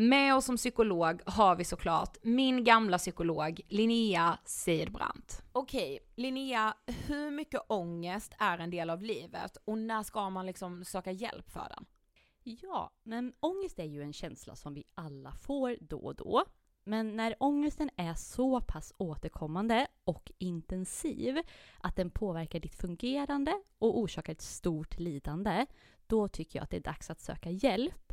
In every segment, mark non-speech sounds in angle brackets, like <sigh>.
Med oss som psykolog har vi såklart min gamla psykolog Linnea Seidbrant. Okej, Linnea, hur mycket ångest är en del av livet och när ska man liksom söka hjälp för den? Ja, men ångest är ju en känsla som vi alla får då och då. Men när ångesten är så pass återkommande och intensiv att den påverkar ditt fungerande och orsakar ett stort lidande, då tycker jag att det är dags att söka hjälp.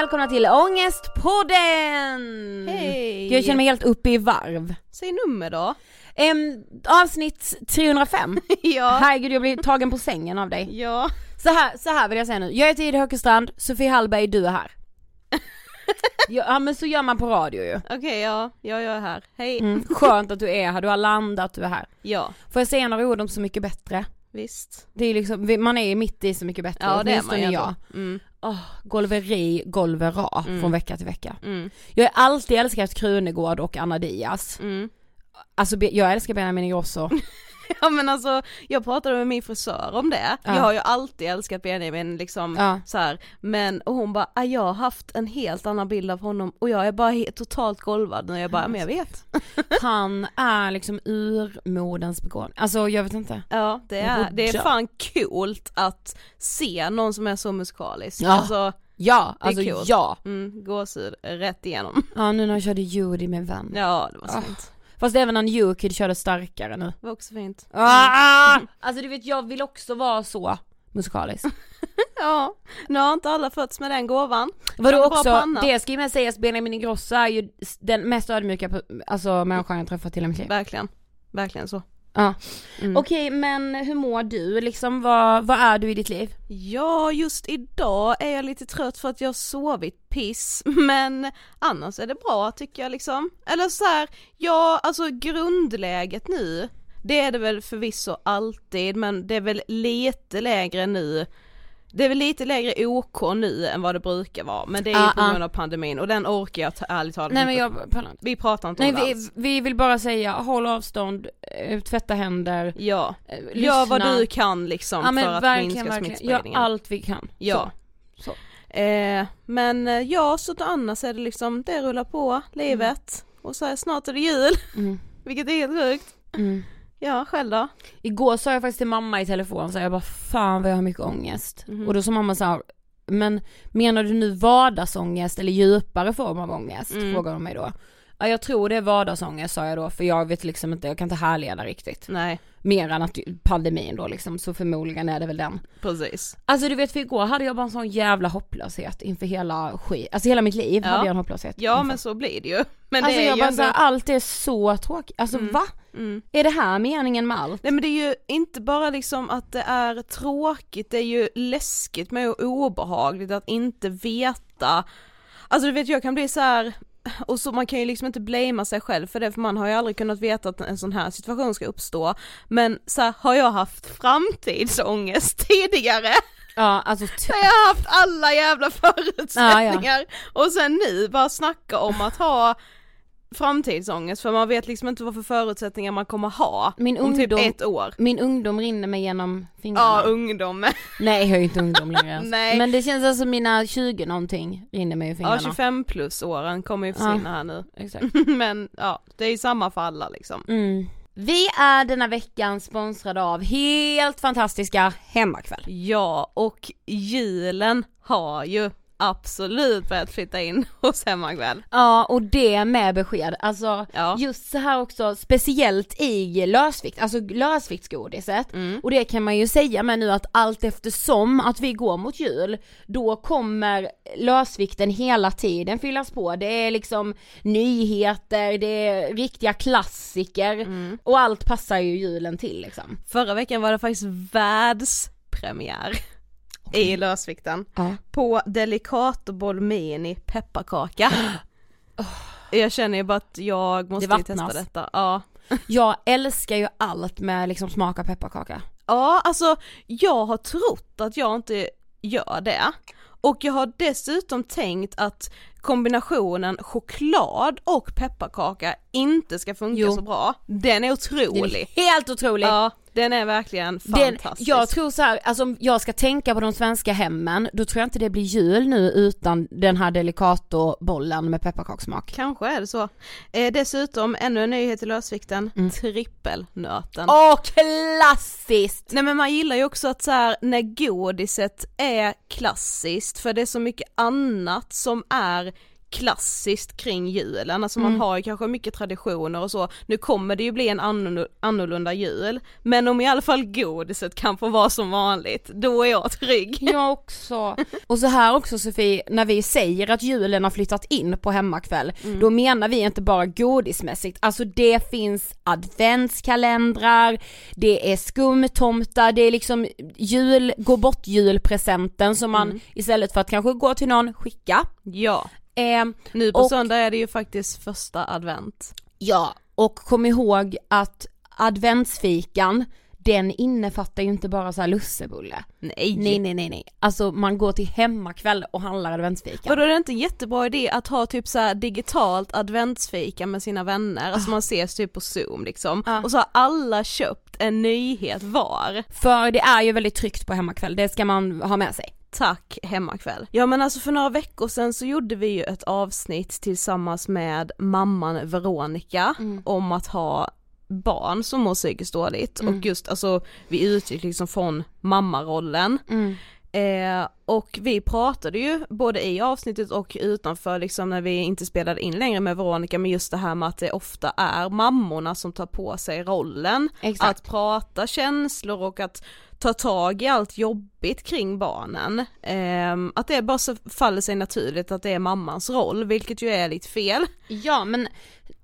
välkomna till Ångestpodden! Hej! Jag känner mig helt uppe i varv. Säg nummer då. Em, avsnitt 305. <laughs> ja. Herregud jag blir tagen på sängen av dig. Ja. Så här, så här vill jag säga nu, jag heter Ida Höckestrand, Sofie Hallberg, du är här. <laughs> ja, men så gör man på radio ju. Okej, ja. ja, jag är här. Hej. Mm, skönt att du är här, du har landat, du är här. Ja, Får jag säga några ord om Så Mycket Bättre? visst. Det är liksom, man är ju mitt i Så Mycket Bättre, Ja, det är man ju jag. Mm. Åh, golveri, golvera Mm. från vecka till vecka. Mm. Jag har alltid älskat Krunegård och Anna Diaz. Mm. Alltså jag älskar Benjamin Ingrosso. <laughs> <laughs> Ja men alltså, jag pratade med min frisör om det. Ja. Jag har ju alltid älskat Benjamin liksom Ja. så här. men och hon bara, "Ah, jag har haft en helt annan bild av honom och jag är bara he- totalt golvad när jag bara, men jag vet. <laughs> Han är liksom urmodens begåvning. Alltså jag vet inte. Ja det är, det är fan coolt att se någon som är så musikalisk. Ja. Alltså, Ja, alltså ja. Mm, gåshud rätt igenom. Ja nu när jag körde Judy med vän. Ja det var Ah. Fast även när Newkid körde starkare nu. Det var också fint. Ah! <laughs> Alltså du vet jag vill också vara så musikalisk. <laughs> Ja, nu har inte alla fötts med den gåvan. Vadå också, det ska ju med sägas, Benjamin Ingrosso är ju den mest ödmjuka alltså, människan jag träffat i hela mitt liv. Verkligen. Verkligen så. Ja. Mm. Okej men hur mår du liksom, vad, vad är du i ditt liv? Ja, just idag är jag lite trött för att jag har sovit piss, <laughs> men annars är det bra tycker jag liksom. Eller så här, ja alltså grundläget nu, det är det väl förvisso alltid, men det är väl lite lägre nu. Det är väl lite lägre OK nu än vad det brukar vara, men det är ju Ah, på grund av pandemin och den orkar jag ärligt talat Nej men inte. jag. Vi pratar inte Nej om det vi, alls. vi vill bara säga, håll avstånd, eh, tvätta händer, Ja, eh, gör vad lyssna. du kan liksom ja, men för att minska verkligen. Gör smittspridningen. allt vi kan. Ja. Så. Så. Eh, men eh, ja, så annars är det liksom, det rullar på, livet. Och så här, snart är det jul, Mm. <laughs> vilket är helt sjukt. Mm. Ja, själv då? Igår sa jag faktiskt till mamma i telefon så jag bara fan vad jag har mycket ångest. Mhm. Och då sa mamma så här, men menar du nu vardagsångest eller djupare form av ångest? Mm. Frågade hon mig då. Ja jag tror det är vardagsångest sa jag då för jag vet liksom inte, jag kan inte härleda riktigt. Nej, Mer än att pandemin då liksom, så förmodligen är det väl den. precis. Alltså du vet för igår hade jag bara en sån jävla hopplöshet inför hela skit, alltså hela mitt liv Ja. hade jag en hopplöshet Ja inför. men så blir det ju. Men Alltså det jag bara ändå... såhär, allt är så tråkigt, alltså Mm. va? Mm. Är det här meningen med allt? Nej men det är ju inte bara liksom att det är tråkigt, det är ju läskigt med och obehagligt att inte veta. Alltså du vet jag kan bli så här och så man kan ju liksom inte blamea sig själv för det för man har ju aldrig kunnat veta att en sån här situation ska uppstå. Men så här, har jag haft framtidsångest <laughs> tidigare? Ja alltså Så jag har haft alla jävla förutsättningar och sen nu bara snacka om att ha framtidsångest för man vet liksom inte vad för förutsättningar man kommer ha Min om typ ungdom- ett år. Min ungdom rinner mig genom fingrarna. Ja, ungdom. <laughs> Nej jag är inte ungdom längre ens. Nej. Men det känns alltså mina 20 någonting rinner mig i Ja, fingrarna. 25 plus åren kommer ju försvinna här nu. Exakt. <laughs> Men ja, det är ju samma för alla liksom. Mm. Vi är denna veckan sponsrade av helt fantastiska Hemmakväll. Ja, och julen har ju absolut börjat flytta in <laughs> hos Hemmakväll. Ja och det med besked, alltså Ja. just så här också speciellt i lösvikt, alltså lösviktsgodiset Mm. och det kan man ju säga med nu att allt eftersom att vi går mot jul då kommer lösvikten hela tiden fyllas på, det är liksom nyheter, det är riktiga klassiker Mm. och allt passar ju julen till liksom. Förra veckan var det faktiskt världspremiär i lösvikten Ja. på Delicato Bolmeni pepparkaka. <gasps> Jag känner ju bara att jag måste Det testa detta. Ja. <laughs> Jag älskar ju allt med liksom smak av pepparkaka. Ja, alltså jag har trott att jag inte gör det. Och jag har dessutom tänkt att kombinationen choklad och pepparkaka inte ska funka Jo. så bra. Den är Den otrolig. är helt otrolig. Ja, den är verkligen Den, fantastisk. jag tror så här, alltså om jag ska tänka på de svenska hemmen, då tror jag inte det blir jul nu utan den här Delicato-bollen med pepparkakssmak. Kanske är det så. Eh, dessutom, ännu en nyhet i lösvikten, Mm. trippelnöten. Åh klassiskt! Nej men man gillar ju också att så här, när godiset är klassiskt, för det är så mycket annat som är klassiskt kring julen, alltså man Mm. har ju kanske mycket traditioner och så, nu kommer det ju bli en annorlunda, jul, men om i alla fall godiset kan få vara som vanligt, då är jag trygg. <laughs> Jag också. Och så här också Sofie, när vi säger att julen har flyttat in på hemmakväll, då menar vi inte bara godismässigt, alltså det finns adventskalendrar, det är skumtomtar, det är liksom jul, gå bort julpresenten som man istället för att kanske gå till någon, skicka. Ja, Ehm, nu på Och- söndag är det ju faktiskt första advent. Ja, och kom ihåg att adventsfikan, den innefattar ju inte bara så här lussebulle. Nej! Nej nej nej nej, alltså man går till hemmakväll och handlar adventsfika. Vadå är det inte en jättebra idé att ha typ så digitalt adventsfika med sina vänner, alltså man ses typ på zoom liksom, Ja. och så har alla köpt en nyhet var. För det är ju väldigt tryggt på hemmakväll, det ska man ha med sig. Tack hemmakväll. Ja men alltså för några veckor sedan så gjorde vi ju ett avsnitt tillsammans med mamman Veronica om att ha barn som mår psykiskt dåligt och just alltså vi utgick liksom från mammarollen. Eh, och vi pratade ju både i avsnittet och utanför liksom när vi inte spelade in längre med Veronica med just det här med att det ofta är mammorna som tar på sig rollen Exakt. att prata känslor och att ta tag i allt jobbigt kring barnen. Eh, att det bara så faller sig naturligt att det är mammans roll, vilket ju är lite fel. Ja men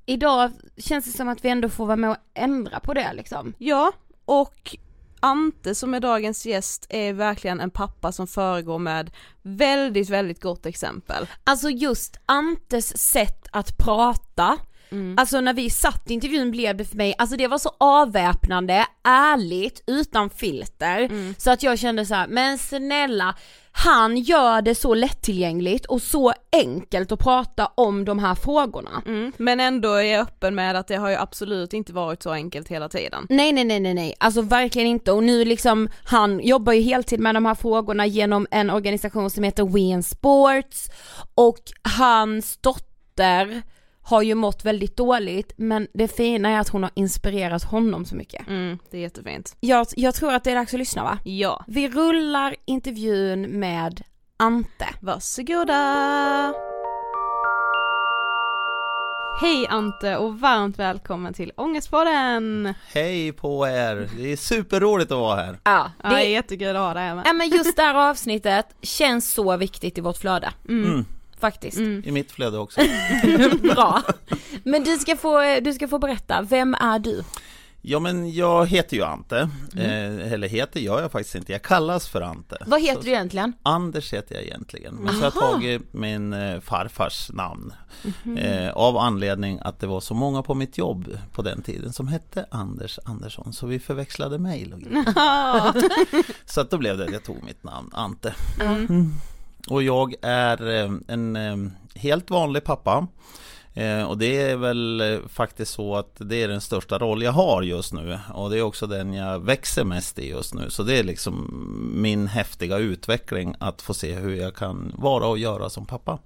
idag känns det som att vi ändå får vara med och ändra på det liksom. Ja, och Ante som är dagens gäst är verkligen en pappa som föregår med väldigt, väldigt gott exempel. Alltså just Antes sätt att prata, Mm. alltså när vi satt i intervjun blev det för mig, alltså det var så avväpnande, ärligt, utan filter, Mm. så att jag kände så här: men snälla, han gör det så lättillgängligt och så enkelt att prata om de här frågorna. Mm. Men ändå är jag öppen med att det har ju absolut inte varit så enkelt hela tiden. Nej nej nej nej nej, alltså verkligen inte och nu liksom, han jobbar ju heltid med de här frågorna genom en organisation som heter We in Sports och hans dotter har ju mått väldigt dåligt men det fina är att hon har inspirerat honom så mycket. Mm, det är jättefint. Jag, jag tror att det är dags att lyssna va? Ja, Vi rullar intervjun med Ante. varsågoda! Hej Ante och varmt välkommen till Ångestpodden! Hej på er! Det är superroligt att vara här. Ja, Ja, det är det, jättekul att ha dig här med. ja men just det här avsnittet känns så viktigt i vårt flöde. Mm. Faktiskt. I mitt flöde också. <laughs> Bra. <laughs> Men du ska, få, du ska få berätta, vem är du? Ja men jag heter ju Ante, eh, eller heter jag, jag faktiskt inte, jag kallas för Ante. Vad heter Så- du egentligen? Anders heter jag egentligen, men så har jag Aha. tagit min eh, farfars namn. Eh, av anledning att det var så många på mitt jobb på den tiden som hette Anders Andersson, så vi förväxlade mejl och grejer. <laughs> Så att då blev det att jag tog mitt namn, Ante. Mm. Och jag är eh, en eh, helt vanlig pappa. Eh, och det är väl faktiskt så att det är den största roll jag har just nu. Och det är också den jag växer mest i just nu. Så det är liksom min häftiga utveckling att få se hur jag kan vara och göra som pappa.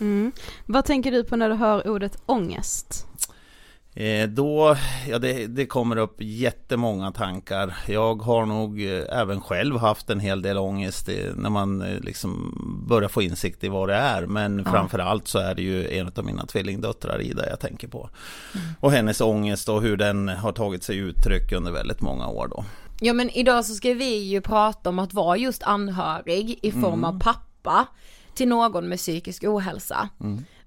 Mm. Vad tänker du på när du hör ordet ångest? Eh, då, ja det, det kommer upp jättemånga tankar. Jag har nog eh, även själv haft en hel del ångest eh, när man liksom börjar få insikt i vad det är. Men framförallt så är det ju en av mina tvillingdöttrar Ida jag tänker på. Och hennes ångest och hur den har tagit sig uttryck under väldigt många år då. Ja men idag så ska vi ju prata om att vara just anhörig i form av pappa till någon med psykisk ohälsa.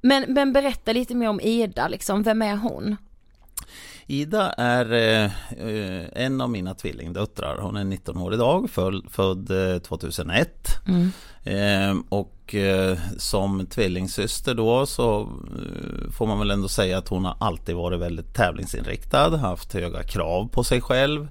Men, men berätta lite mer om Ida liksom, vem är hon? Ida är eh, en av mina tvillingdöttrar. Hon är 19 år idag, föl- född eh, 2001. Eh, och eh, som tvillingsyster då så eh, får man väl ändå säga att hon har alltid varit väldigt tävlingsinriktad, haft höga krav på sig själv.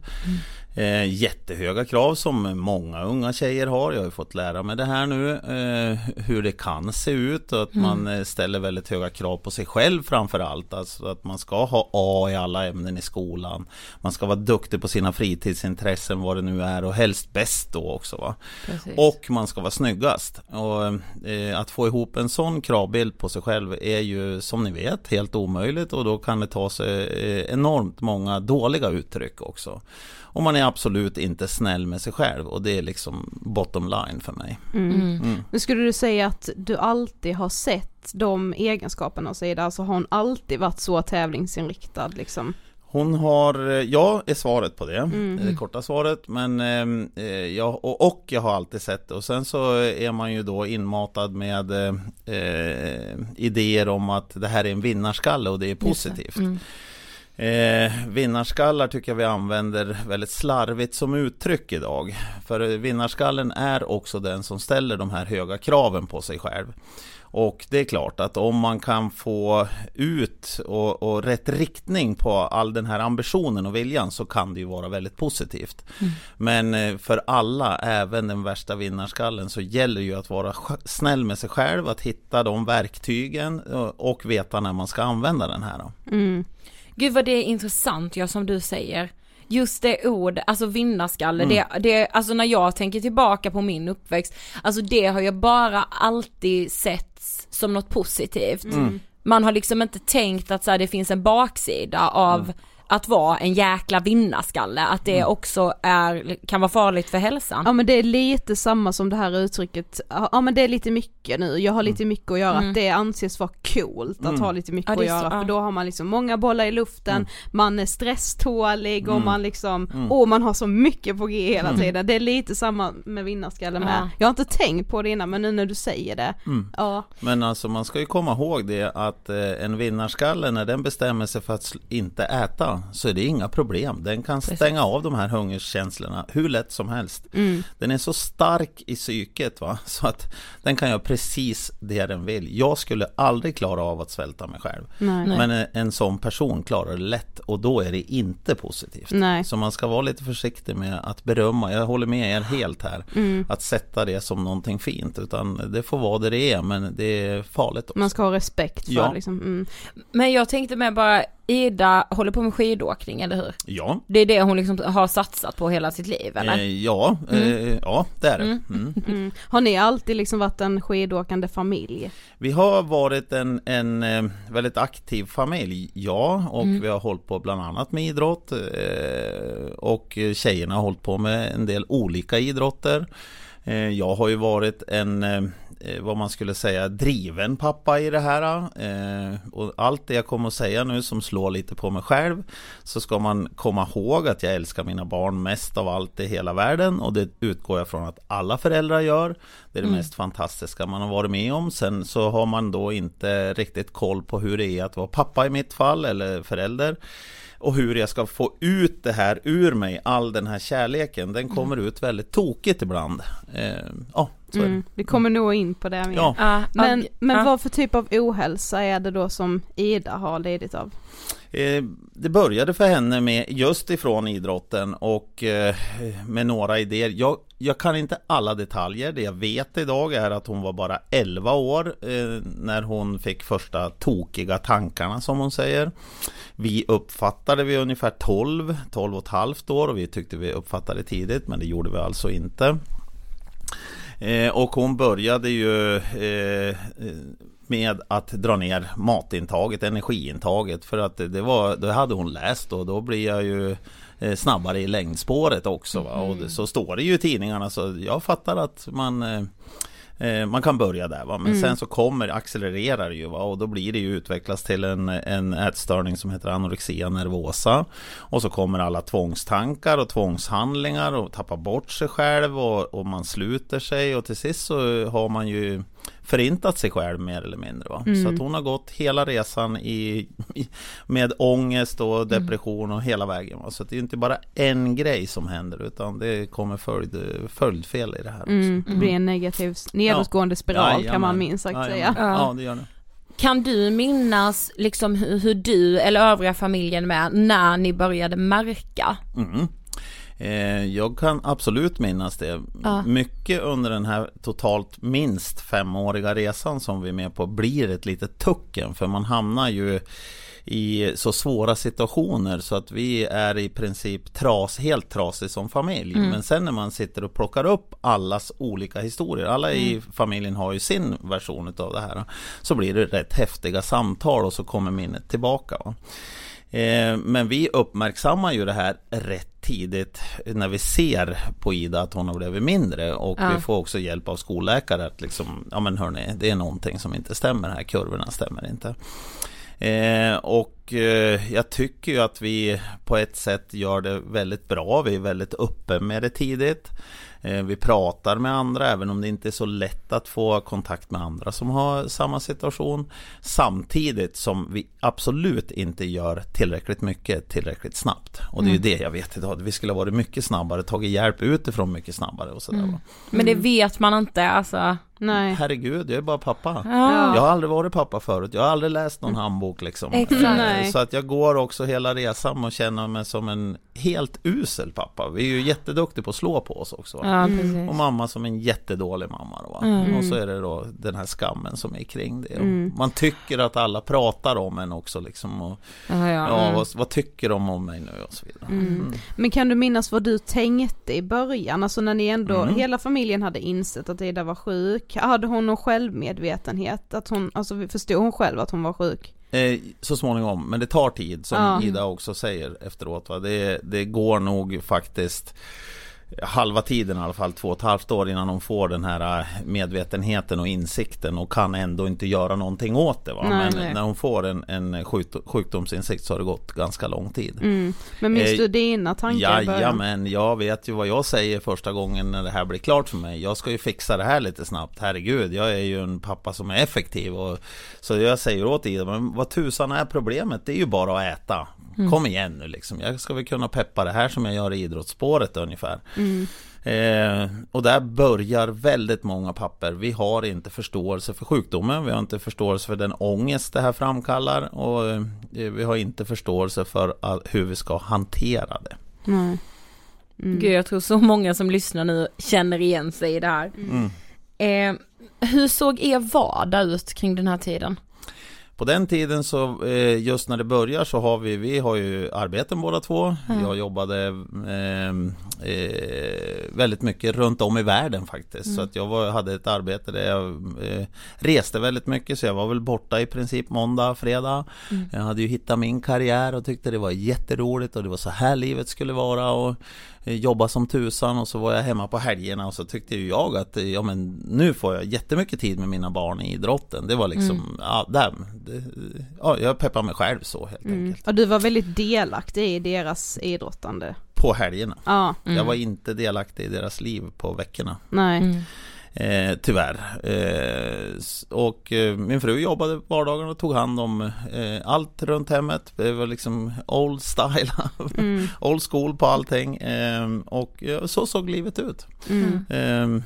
Eh, jättehöga krav som många unga tjejer har. Jag har ju fått lära mig det här nu. Eh, hur det kan se ut och att man eh, ställer väldigt höga krav på sig själv framför allt. Alltså att man ska ha A i alla ämnen i skolan. Man ska vara duktig på sina fritidsintressen vad det nu är och helst bäst då också. Va? Och man ska vara snyggast. Och eh, att få ihop en sån kravbild på sig själv är ju som ni vet helt omöjligt och då kan det ta sig eh, enormt många dåliga uttryck också. Och man är absolut inte snäll med sig själv. Och det är liksom bottom line för mig. Men skulle du säga att du alltid har sett de egenskaperna hos Ida, alltså har hon alltid varit så tävlingsinriktad liksom? Hon har, eh, ja är svaret på det, det korta svaret, men ehm, eh, ja, och, och jag har alltid sett det. Och sen så är man ju då inmatad med eh, eh, idéer om att det här är en vinnarskalle och det är positivt. Eh, vinnarskallar tycker jag vi använder väldigt slarvigt som uttryck idag. För eh, vinnarskallen är också den som ställer de här höga kraven på sig själv. Och det är klart att om man kan få ut och, och rätt riktning på all den här ambitionen och viljan så kan det ju vara väldigt positivt. Men eh, för alla, även den värsta vinnarskallen, så gäller ju att vara snäll med sig själv, att hitta de verktygen och, och veta när man ska använda den här. Då. Gud vad det är intressant, ja som du säger. Just det ord, alltså vinnarskalle, det, det, alltså när jag tänker tillbaka på min uppväxt, alltså det har jag bara alltid sett som något positivt. Man har liksom inte tänkt att så här, det finns en baksida av att vara en jäkla vinnarskalle, att det också är, kan vara farligt för hälsan. Ja men det är lite samma som det här uttrycket, ja men det är lite mycket nu, jag har lite mycket att göra, Mm. att det anses vara coolt att Mm. ha lite mycket Ja, att är så- göra ja. för då har man liksom många bollar i luften, Mm. man är stresstålig och Mm. man liksom, Mm. och man har så mycket på G hela Mm. tiden, det är lite samma med vinnarskalle med. Ja. Jag har inte tänkt på det innan men nu när du säger det, Mm. ja. Men alltså man ska ju komma ihåg det att eh, en vinnarskalle när den bestämmer sig för att inte äta så är det inga problem. Den kan stänga av de här hungerskänslorna hur lätt som helst. Mm. Den är så stark i psyket va? <laughs> så att den kan göra precis det den vill. Jag skulle aldrig klara av att svälta mig själv. Nej. Men en, en sån person klarar det lätt och då är det inte positivt. Nej. Så man ska vara lite försiktig med att berömma. Jag håller med er helt här. Mm. Att sätta det som någonting fint. Utan det får vara det det är men det är farligt också. Man ska ha respekt för Ja. liksom, mm. Men jag tänkte med bara, Ida håller på med skidåkning, eller hur? Ja, Det är det hon liksom har satsat på hela sitt liv, eller? eh, ja, eh, ja det är det. Mm. Mm. <laughs> Mm. Har ni alltid liksom varit en skidåkande familj? Vi har varit en, en eh, väldigt aktiv familj, ja, och vi har hållit på bland annat med idrott eh, och tjejerna har hållit på med en del olika idrotter. Eh, jag har ju varit en, eh, vad man skulle säga, driven pappa i det här. Eh, och allt det jag kommer att säga nu som slår lite på mig själv så ska man komma ihåg att jag älskar mina barn mest av allt i hela världen och det utgår jag från att alla föräldrar gör. Det är det mest fantastiska man har varit med om. Sen så har man då inte riktigt koll på hur det är att vara pappa i mitt fall eller förälder. Och hur jag ska få ut det här ur mig, all den här kärleken. Den kommer ut väldigt tokigt ibland. Eh, ja. Mm. Vi kommer nog in på det mer. Ja. Men, men vad för typ av ohälsa är det då som Ida har lidit av? Eh, Det började för henne med just ifrån idrotten och eh, med några idéer. Jag, jag kan inte alla detaljer. Det jag vet idag är att hon var bara 11 år eh, när hon fick första tokiga tankarna som hon säger. Vi uppfattade vi ungefär 12, 12 och ett halvt år och vi tyckte vi uppfattade tidigt men det gjorde vi alltså inte. Eh, och hon började ju eh, med att dra ner matintaget, energiintaget för att det, var, det hade hon läst och då blir jag ju eh, snabbare i längdspåret också. Va? Och det, så står det ju i tidningarna så jag fattar att man man kan börja där va? men sen så kommer, accelererar det ju va? och då blir det ju utvecklas till en, en ätstörning som heter anorexia nervosa och så kommer alla tvångstankar och tvångshandlingar och tappar bort sig själv och, och man sluter sig och till sist så har man ju förintat sig själv mer eller mindre. Va? Så att hon har gått hela resan i, i, med ångest och depression och hela vägen. Va? Så att det är inte bara en grej som händer utan det kommer följd, följdfel i det här. Mm. Det blir en negativ nedåtgående spiral kan Jajamän. man minst sagt Jajamän. säga. Ja, det gör det. Kan du minnas liksom hur, hur du eller övriga familjen med när ni började märka? Mm. Eh, jag kan absolut minnas det. Ja. Mycket under den här totalt minst femåriga resan som vi är med på blir ett litet tucken för man hamnar ju i så svåra situationer så att vi är i princip tras, helt trasig som familj. Men sen när man sitter och plockar upp allas olika historier, alla i familjen har ju sin version av det här, så blir det rätt häftiga samtal och så kommer minnet tillbaka. Va? Eh, Men vi uppmärksammar ju det här rätt tidigt när vi ser på Ida att hon har blivit mindre och Ja. vi får också hjälp av skolläkare att liksom, ja men hörni, det är någonting som inte stämmer här, kurvorna stämmer inte. Eh, och eh, jag tycker ju att vi på ett sätt gör det väldigt bra. Vi är väldigt uppe med det tidigt. Eh, vi pratar med andra även om det inte är så lätt att få kontakt med andra som har samma situation. Samtidigt som vi absolut inte gör tillräckligt mycket tillräckligt snabbt. Och det är ju det jag vet idag. Vi skulle ha varit mycket snabbare, tagit hjälp utifrån mycket snabbare och sådär. va. Men det vet man inte alltså. Nej. Herregud, jag är bara pappa. Ja. Jag har aldrig varit pappa förut, jag har aldrig läst någon handbok liksom. Exakt. Så att jag går också hela resan och känner mig som en helt usel pappa. Vi är ju jätteduktiga på att slå på oss också. Ja, Och precis. mamma som en jättedålig mamma då, va? Mm. Och så är det då den här skammen som är kring det. Och Mm. Man tycker att alla pratar om en också liksom. Och, Ja, ja. ja, Mm. vad, vad tycker de om mig nu och så vidare. Mm. Men kan du minnas vad du tänkte i början? Alltså när ni ändå, Mm. hela familjen hade insett att Ida var sjuk. Hade hon någon självmedvetenhet? Att hon, alltså förstod hon själv att hon var sjuk? Eh, så småningom, men det tar tid som Ja. Ida också säger efteråt. Va? Det, det går nog faktiskt halva tiden i alla fall, två och ett halvt år innan de får den här eh, medvetenheten och insikten och kan ändå inte göra någonting åt det. Va? Nej, men nej. när hon får en, en sjukdom, sjukdomsinsikt så har det gått ganska lång tid. Mm. Men minns Eh, du dina tankar? Jajamän, jag vet ju vad jag säger första gången när det här blir klart för mig. Jag ska ju fixa det här lite snabbt, herregud. Jag är ju en pappa som är effektiv. Och, så jag säger åt Ida, men vad tusan är problemet? Det är ju bara att äta. Kom igen nu liksom. Jag ska väl kunna peppa det här som jag gör i idrottsspåret ungefär. Eh, och där börjar väldigt många papper. Vi har inte förståelse för sjukdomen, vi har inte förståelse för den ångest det här framkallar och eh, vi har inte förståelse för all, hur vi ska hantera det. Nej. Mm. Gud jag tror så många som lyssnar nu känner igen sig i det här. Mm. Eh, hur såg er vardag ut kring den här tiden? På den tiden så eh, just när det börjar så har vi, vi har ju arbeten båda två. Jag jobbade eh, väldigt mycket runt om i världen faktiskt. Så att jag var, hade ett arbete där jag eh, reste väldigt mycket så jag var väl borta i princip måndag, fredag. Jag hade ju hittat min karriär och tyckte det var jätteroligt och det var så här livet skulle vara och eh, jobba som tusan och så var jag hemma på helgerna och så tyckte ju jag att eh, ja men nu får jag jättemycket tid med mina barn i idrotten. Det var liksom, ja, där, det, ja jag peppar mig själv så helt Mm. enkelt. Och du var väldigt delaktig i deras idrottande. På helgerna. Ja, Jag var inte delaktig i deras liv på veckorna. nej. Eh, tyvärr. Eh, och eh, min fru jobbade vardagarna och tog hand om eh, allt runt hemmet. Det var liksom old style, Mm. <laughs> old school på allting. Eh, och eh, så såg livet ut. Mm. Eh,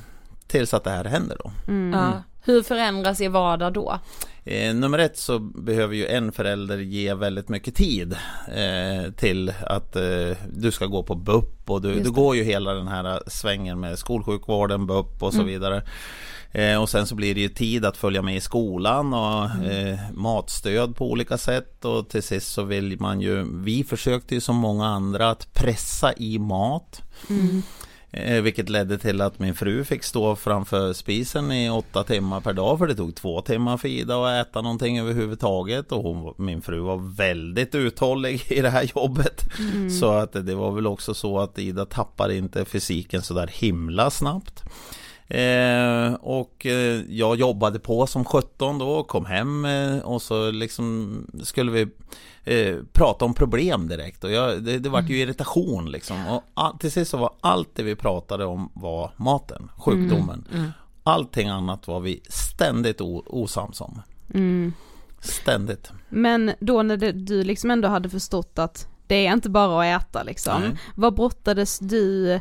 tills att det här händer då. Mm. Ja. Hur förändras er vardag då? Eh, nummer ett så behöver ju en förälder ge väldigt mycket tid eh, till att eh, du ska gå på BUP och du, du går ju hela den här svängen med skolsjukvården, BUP och så Mm. vidare. Eh, och sen så blir det ju tid att följa med i skolan och Mm. eh, matstöd på olika sätt och till sist så vill man ju, vi försökte ju som många andra att pressa i mat. Mm. Eh, vilket ledde till att min fru fick stå framför spisen i åtta timmar per dag för det tog två timmar för Ida att äta någonting överhuvudtaget och hon, min fru var väldigt uthållig i det här jobbet. Så att det var väl också så att Ida tappade inte fysiken så där himla snabbt. Eh, och eh, jag jobbade på som 17 då, kom hem eh, och så liksom skulle vi eh, prata om problem direkt och jag, det, det vart ju irritation liksom. Och all, till sist så var allt det vi pratade om var maten, sjukdomen. Allting annat var vi ständigt osams om. Mm. Ständigt. Men då när det, du liksom ändå hade förstått att det är inte bara att äta liksom. Nej. Vad brottades du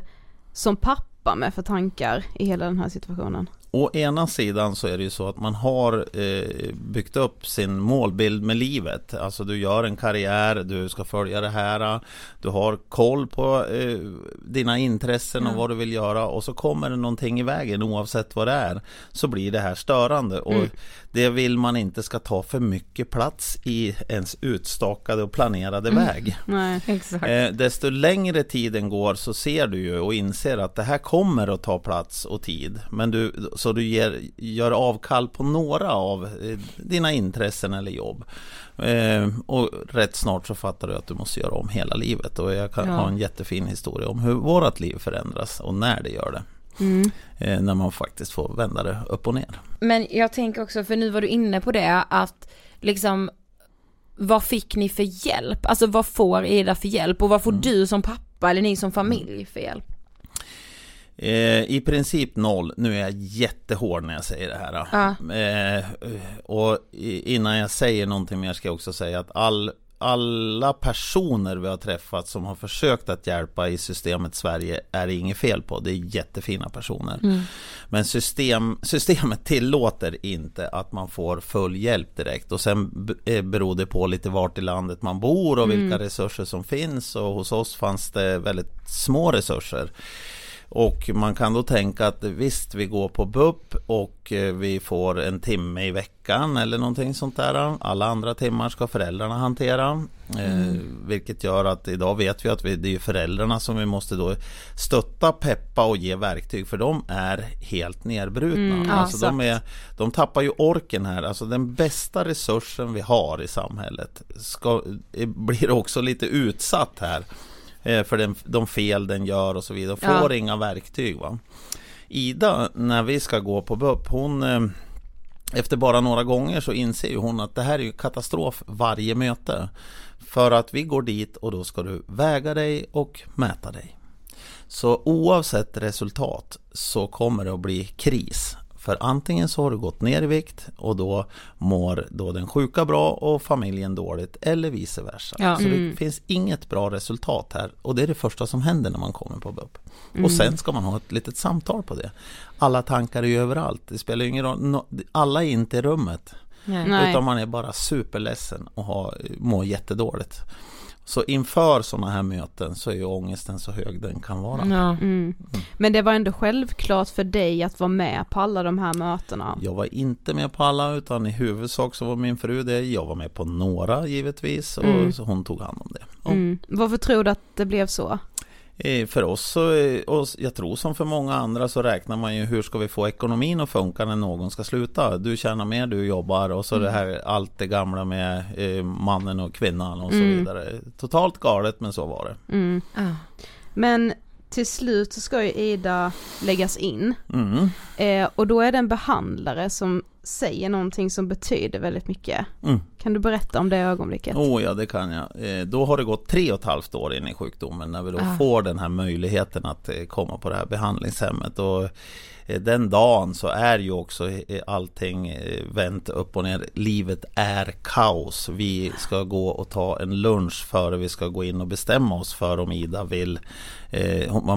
som pappa med för tankar i hela den här situationen? Å ena sidan så är det ju så att man har eh, byggt upp sin målbild med livet. Alltså du gör en karriär, du ska följa det här. Du har koll på eh, dina intressen och vad du vill göra och så kommer det någonting i vägen oavsett vad det är. Så blir det här störande och det vill man inte ska ta för mycket plats i ens utstakade och planerade väg. Nej. Exakt. Eh, desto längre tiden går så ser du ju och inser att det här kommer att ta plats och tid. Men du, så du ger, gör avkall på några av eh, dina intressen eller jobb. Eh, och rätt snart så fattar du att du måste göra om hela livet. Och jag kan Ja. ha en jättefin historia om hur vårt liv förändras och när det gör det. Mm. Eh, när man faktiskt får vända det upp och ner. Men jag tänker också, för nu var du inne på det, att liksom vad fick ni för hjälp? Alltså vad får Ida för hjälp och vad får du som pappa eller ni som familj för hjälp? Eh, I princip noll. Nu är jag jättehård när jag säger det här. Ja. Eh, och innan jag säger någonting mer ska jag också säga att all, alla personer vi har träffat som har försökt att hjälpa i systemet Sverige är det inget fel på. Det är jättefina personer. Men system, systemet tillåter inte att man får full hjälp direkt. Och sen eh, beror det på lite vart i landet man bor och vilka resurser som finns. Och hos oss fanns det väldigt små resurser. Och man kan då tänka att visst, vi går på BUP och eh, vi får en timme i veckan eller någonting sånt där. Alla andra timmar ska föräldrarna hantera. Mm. Eh, vilket gör att idag vet vi att vi, det är föräldrarna som vi måste då stötta, peppa och ge verktyg för de är helt nedbrutna. Mm, alltså de, är, de tappar ju orken här. Alltså den bästa resursen vi har i samhället ska, blir också lite utsatt här. Eh, för den, de fel den gör och så vidare. Får ja. inga verktyg. Va? Ida, när vi ska gå på BUP, hon eh, efter bara några gånger så inser ju hon att det här är ju katastrof varje möte. För att vi går dit och då ska du väga dig och mäta dig. Så oavsett resultat så kommer det att bli kris. För antingen så har du gått ner i vikt och då mår då den sjuka bra och familjen dåligt eller vice versa. Ja. Så mm. det finns inget bra resultat här och det är det första som händer när man kommer på BUP. Mm. Och sen ska man ha ett litet samtal på det. Alla tankar är ju överallt. Det spelar ingen roll. Alla är inte i rummet. Nej. Utan man är bara superledsen och har, mår jättedåligt. Så inför sådana här möten så är ju ångesten så hög den kan vara. Ja. Mm. Mm. Men det var ändå självklart för dig att vara med på alla de här mötena? Jag var inte med på alla utan i huvudsak så var min fru det. Jag var med på några givetvis och mm. så hon tog hand om det. Mm. Varför tror du att det blev så? Eh, för oss, så, och jag tror som för många andra, så räknar man ju hur ska vi få ekonomin att funka när någon ska sluta? Du tjänar mer, du jobbar och så mm. det här allt det gamla med eh, mannen och kvinnan och så mm. vidare. Totalt galet men så var det. Mm. Ah. Men till slut så ska ju Ida läggas in. Mm. Eh, och då är det en behandlare som säger någonting som betyder väldigt mycket. Mm. Kan du berätta om det ögonblicket? Oh ja, det kan jag. Eh, då har det gått tre och ett halvt år in i sjukdomen när vi då ah. får den här möjligheten att eh, komma på det här behandlingshemmet. Och den dagen så är ju också allting vänt upp och ner. Livet är kaos. Vi ska gå och ta en lunch före vi ska gå in och bestämma oss för om Ida vill.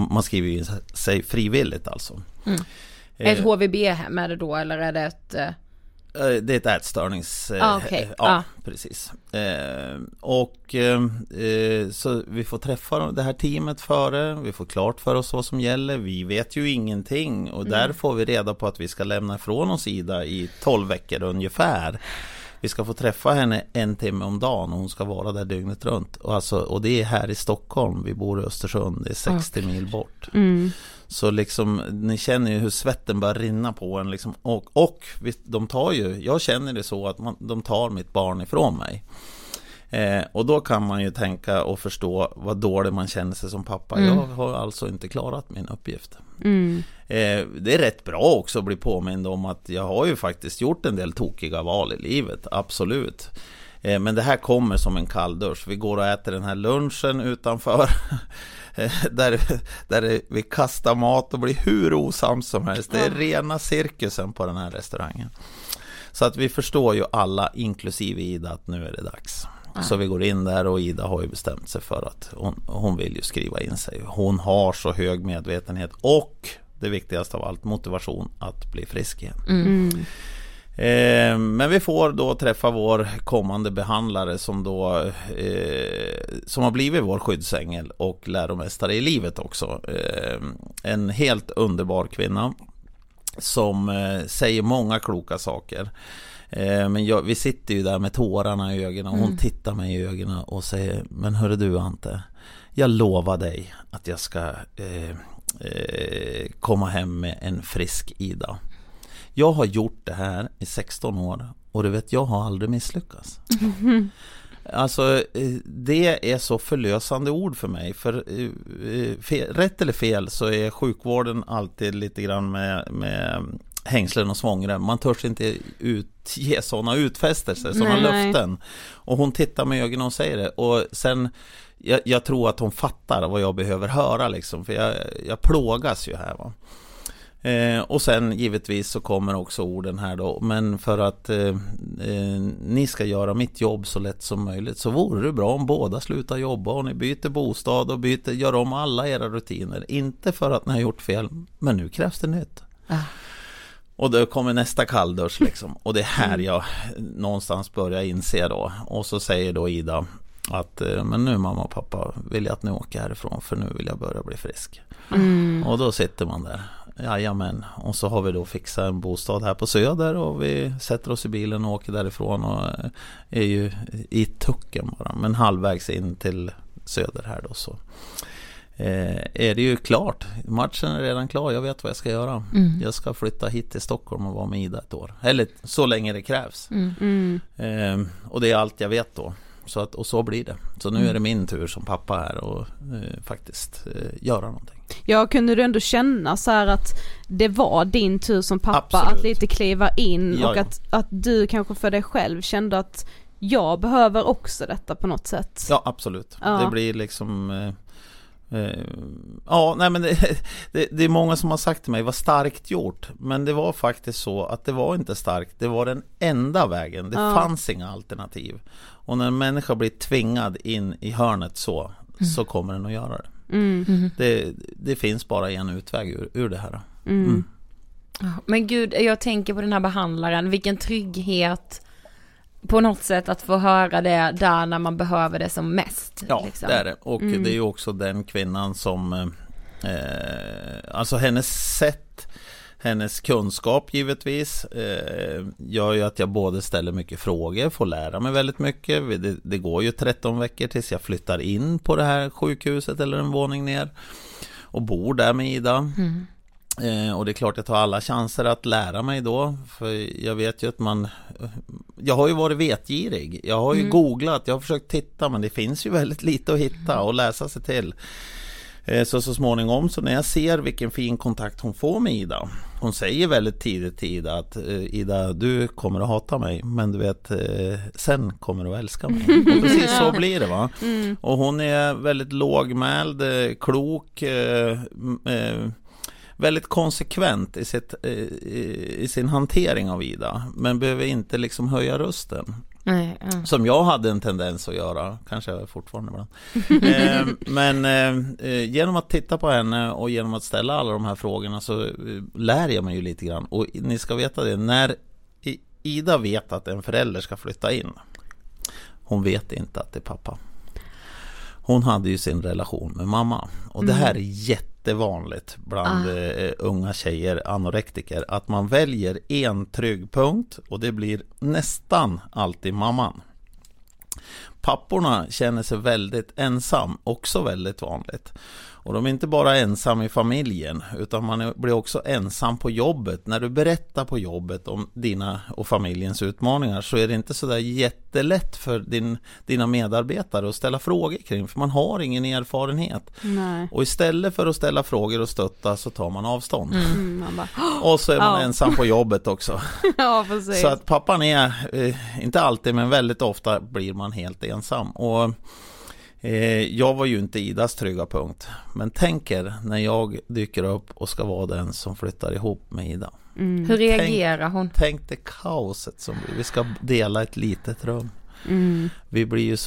Man skriver ju sig frivilligt alltså. Mm. Ett HVB-hem är det då eller är det ett? Eh, eh, det är ett ätstörnings... Ah, okay. Ja, ah. precis. Och så vi får träffa det här teamet före, vi får klart för oss vad som gäller. Vi vet ju ingenting och mm. där får vi reda på att vi ska lämna ifrån oss Ida i 12 veckor ungefär. Vi ska få träffa henne en timme om dagen och hon ska vara där dygnet runt. Och, alltså, och det är här i Stockholm, vi bor i Östersund, det är 60 okay. mil bort. Mm. Så liksom, ni känner ju hur svetten börjar rinna på en liksom. Och, och de tar ju, jag känner det så att man, de tar mitt barn ifrån mig. Eh, och då kan man ju tänka och förstå vad dålig man känner sig som pappa. Mm. Jag har alltså inte klarat min uppgift. Mm. Eh, det är rätt bra också att bli påmind om att jag har ju faktiskt gjort en del tokiga val i livet, absolut. Eh, men det här kommer som en kalldusch. Vi går och äter den här lunchen utanför. <laughs> <laughs> Där, där vi kastar mat och blir hur osams som helst. Det är rena cirkusen på den här restaurangen. Så att vi förstår ju alla, inklusive Ida, att nu är det dags. Så vi går in där och Ida har ju bestämt sig för att hon, hon vill ju skriva in sig. Hon har så hög medvetenhet och det viktigaste av allt, motivation att bli frisk igen. Mm. Eh, men vi får då träffa vår kommande behandlare som då eh, som har blivit vår skyddsängel och läromästare i livet också. Eh, en helt underbar kvinna som eh, säger många kloka saker. Eh, men jag, vi sitter ju där med tårarna i ögonen och hon mm. tittar mig i ögonen och säger Men hörru du Ante Jag lovar dig att jag ska komma hem med en frisk Ida Jag har gjort det här i 16 år och du vet jag har aldrig misslyckats mm. <laughs> Alltså det är så förlösande ord för mig. För fel, rätt eller fel så är sjukvården alltid lite grann med, med hängslen och svångrem. Man törs inte utge sådana utfästelser, sådana löften. Och hon tittar med ögonen och säger det. Och sen, jag, jag, tror att hon fattar vad jag behöver höra liksom. För jag, jag plågas ju här va. Eh, och sen givetvis så kommer också orden här då. Men för att eh, eh, ni ska göra mitt jobb så lätt som möjligt så vore det bra om båda slutar jobba och ni byter bostad och byter, gör om alla era rutiner. Inte för att ni har gjort fel, men nu krävs det nytt. Ah. Och då kommer nästa kalldusch liksom. Och det är här mm. jag någonstans börjar inse då. Och så säger då Ida att eh, men nu mamma och pappa vill jag att ni åker härifrån för nu vill jag börja bli frisk. Mm. Och då sitter man där. Jajamän. Och så har vi då fixat en bostad här på Söder och vi sätter oss i bilen och åker därifrån och är ju i tucken bara. Men halvvägs in till Söder här då så eh, är det ju klart. Matchen är redan klar. Jag vet vad jag ska göra. Mm. Jag ska flytta hit till Stockholm och vara med Ida ett år. Eller så länge det krävs. Mm. Eh, och det är allt jag vet då. Så att, och så blir det. Så nu är det min tur som pappa här och eh, faktiskt eh, göra någonting. Ja, kunde du ändå känna så att det var din tur som pappa Absolut. att lite kliva in Ja, och ja. att, att du kanske för dig själv kände att jag behöver också detta på något sätt? Ja absolut. Ja. Det blir liksom eh, eh, Ja nej men det, <laughs> det, det är många som har sagt till mig vad starkt gjort Men det var faktiskt så att det var inte starkt Det var den enda vägen Det Ja. fanns inga alternativ Och när en människa blir tvingad in i hörnet så Så kommer den att göra det Mm, Det, det finns bara en utväg ur, ur det här mm. Men gud, jag tänker på den här behandlaren, vilken trygghet på något sätt att få höra det där när man behöver det som mest. Ja, liksom. det är det. Och Mm. det är ju också den kvinnan som eh, Alltså hennes sätt Hennes kunskap givetvis eh, gör ju att jag både ställer mycket frågor, får lära mig väldigt mycket. Det, det går ju 13 veckor tills jag flyttar in på det här sjukhuset eller en våning ner och bor där med Ida. Eh, och det är klart jag tar alla chanser att lära mig då. För jag vet ju att man Jag har ju varit vetgirig. Jag har ju googlat, jag har försökt titta men det finns ju väldigt lite att hitta och läsa sig till. Eh, Så så småningom så när jag ser vilken fin kontakt hon får med Ida Hon säger väldigt tidigt till Ida att eh, Ida du kommer att hata mig men du vet eh, sen kommer du att älska mig. <laughs> Och precis så blir det va. Och hon är väldigt lågmäld, klok, väldigt konsekvent i, sitt, i sin hantering av Ida men behöver inte liksom höja rösten. Nej, ja. Som jag hade en tendens att göra, kanske jag fortfarande ibland. <laughs> eh, men eh, eh, genom att titta på henne och genom att ställa alla de här frågorna så eh, lär jag mig ju lite grann. Och ni ska veta det, när Ida vet att en förälder ska flytta in, hon vet inte att det är pappa. Hon hade ju sin relation med mamma. Och det här är jättevanligt bland eh, unga tjejer, anorektiker, att man väljer en trygg punkt och det blir nästan alltid mamman. Papporna känner sig väldigt ensam, också väldigt vanligt. Och de är inte bara ensam i familjen, utan man blir också ensam på jobbet. När du berättar på jobbet om dina och familjens utmaningar så är det inte sådär jättelätt för din, dina medarbetare att ställa frågor kring, för man har ingen erfarenhet. Nej. Och istället för att ställa frågor och stötta så tar man avstånd. Mm, man bara, <gasps> Och så är man Ja. ensam på jobbet också. <laughs> ja precis. Så att pappan är, eh, inte alltid men väldigt ofta blir man helt ensam. Och jag var ju inte Idas trygga punkt. Men tänk er när jag dyker upp och ska vara den som flyttar ihop med Ida. Mm. Hur reagerar hon? Tänk det kaoset som blir. Vi ska dela ett litet rum. Mm. Vi blir ju så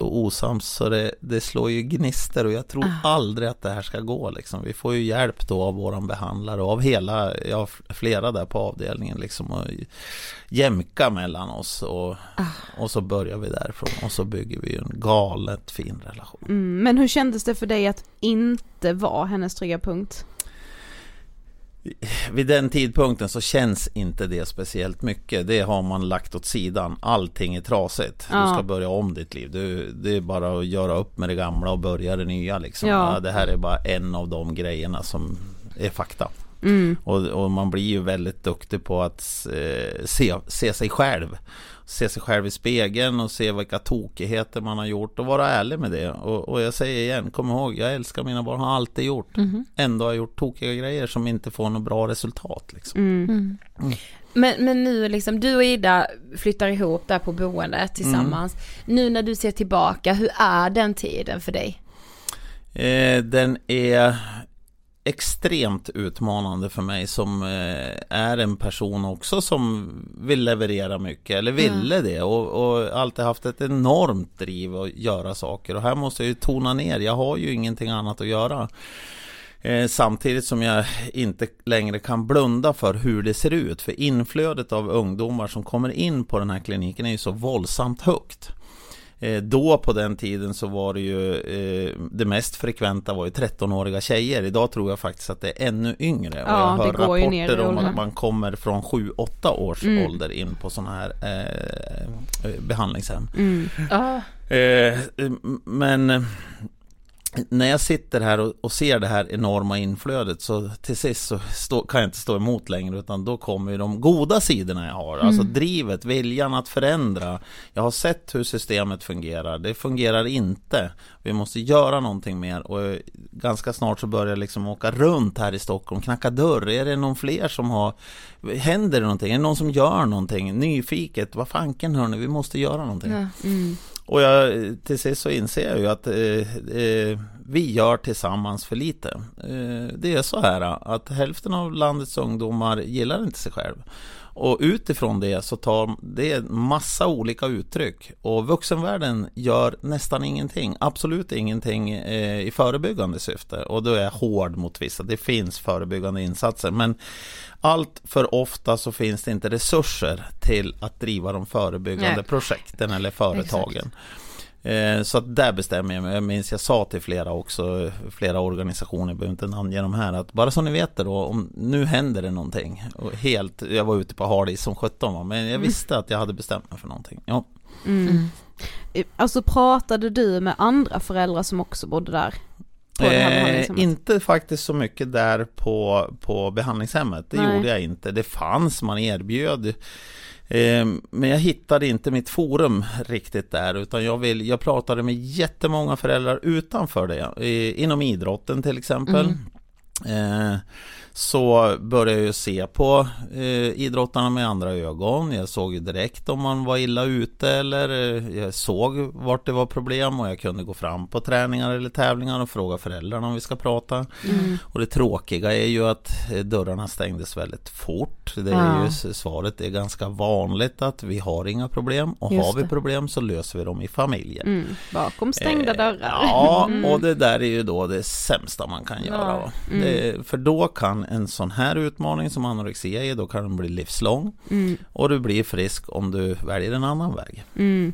och osams så det, det slår ju gnister och jag tror aldrig att det här ska gå liksom. Vi får ju hjälp då av våran behandlare och av hela, ja flera där på avdelningen liksom och jämka mellan oss och, och så börjar vi därifrån och så bygger vi ju en galet fin relation. Mm. Men hur kändes det för dig att inte vara hennes trygga punkt? Vid den tidpunkten så känns inte det speciellt mycket. Det har man lagt åt sidan. Allting är trasigt. Du Ja. ska börja om ditt liv. Du, det är bara att göra upp med det gamla och börja det nya liksom. Ja, det här är bara en av de grejerna som är fakta. Mm. Och, och man blir ju väldigt duktig på att eh, se, se sig själv. Se sig själv i spegeln och se vilka tokigheter man har gjort och vara ärlig med det. Och, och jag säger igen, kom ihåg, jag älskar mina barn, har alltid gjort. Ändå har jag gjort tokiga grejer som inte får något bra resultat. Liksom. Mm. Men, men nu liksom, du och Ida flyttar ihop där på boendet tillsammans. Nu när du ser tillbaka, hur är den tiden för dig? Eh, den är extremt utmanande för mig som eh, är en person också som vill leverera mycket eller ville det och, och alltid haft ett enormt driv att göra saker och här måste jag ju tona ner, jag har ju ingenting annat att göra. Eh, samtidigt som jag inte längre kan blunda för hur det ser ut för inflödet av ungdomar som kommer in på den här kliniken är ju så våldsamt högt. Eh, Då på den tiden så var det ju eh, det mest frekventa var ju 13-åriga tjejer. Idag tror jag faktiskt att det är ännu yngre. Och Ja, jag hör rapporter om att man kommer från 7-8 års Mm. ålder in på sådana här eh, eh, behandlingshem. Mm. Ja. Eh, men när jag sitter här och, och ser det här enorma inflödet så till sist så stå, kan jag inte stå emot längre utan då kommer ju de goda sidorna jag har. Alltså drivet, viljan att förändra. Jag har sett hur systemet fungerar. Det fungerar inte. Vi måste göra någonting mer och eh, ganska snart så börjar jag liksom åka runt här i Stockholm, knacka dörr. Är det någon fler som har Händer det någonting? Är det någon som gör någonting? Nyfiket, vad fanken hörni, vi måste göra någonting. Ja. Och jag, till sist så inser jag ju att eh, eh, vi gör tillsammans för lite. Eh, det är så här att hälften av landets ungdomar gillar inte sig själv. Och utifrån det så tar det en massa olika uttryck. Och vuxenvärlden gör nästan ingenting, absolut ingenting eh, i förebyggande syfte. Och då är jag hård mot vissa, det finns förebyggande insatser. Men allt för ofta så finns det inte resurser till att driva de förebyggande Nej. projekten eller företagen. Eh, Så att där bestämmer jag mig. Jag minns jag sa till flera också, flera organisationer, jag behöver inte namnge dem här, att bara så ni vet det då, om nu händer det någonting. Och helt, jag var ute på hardis som 17 va, men jag visste att jag hade bestämt mig för någonting. Ja. Mm. Alltså pratade du med andra föräldrar som också bodde där? Eh, inte faktiskt så mycket där på, på behandlingshemmet. Det Nej. gjorde jag inte. Det fanns, man erbjöd. Eh, men jag hittade inte mitt forum riktigt där utan jag, vill, jag pratade med jättemånga föräldrar utanför det. Eh, inom idrotten till exempel. Eh, så började jag ju se på eh, idrottarna med andra ögon. Jag såg ju direkt om man var illa ute eller eh, jag såg vart det var problem och jag kunde gå fram på träningar eller tävlingar och fråga föräldrarna om vi ska prata. Och det tråkiga är ju att eh, dörrarna stängdes väldigt fort. Det är ju svaret är ganska vanligt att vi har inga problem och Just har vi problem så löser vi dem i familjen. Mm. Bakom stängda Eh, dörrar. Ja, <laughs> Mm. och det där är ju då det sämsta man kan göra. Ja. Mm. Det, för då kan en sån här utmaning som anorexia är, då kan den bli livslång. Mm. Och du blir frisk om du väljer en annan väg. Mm.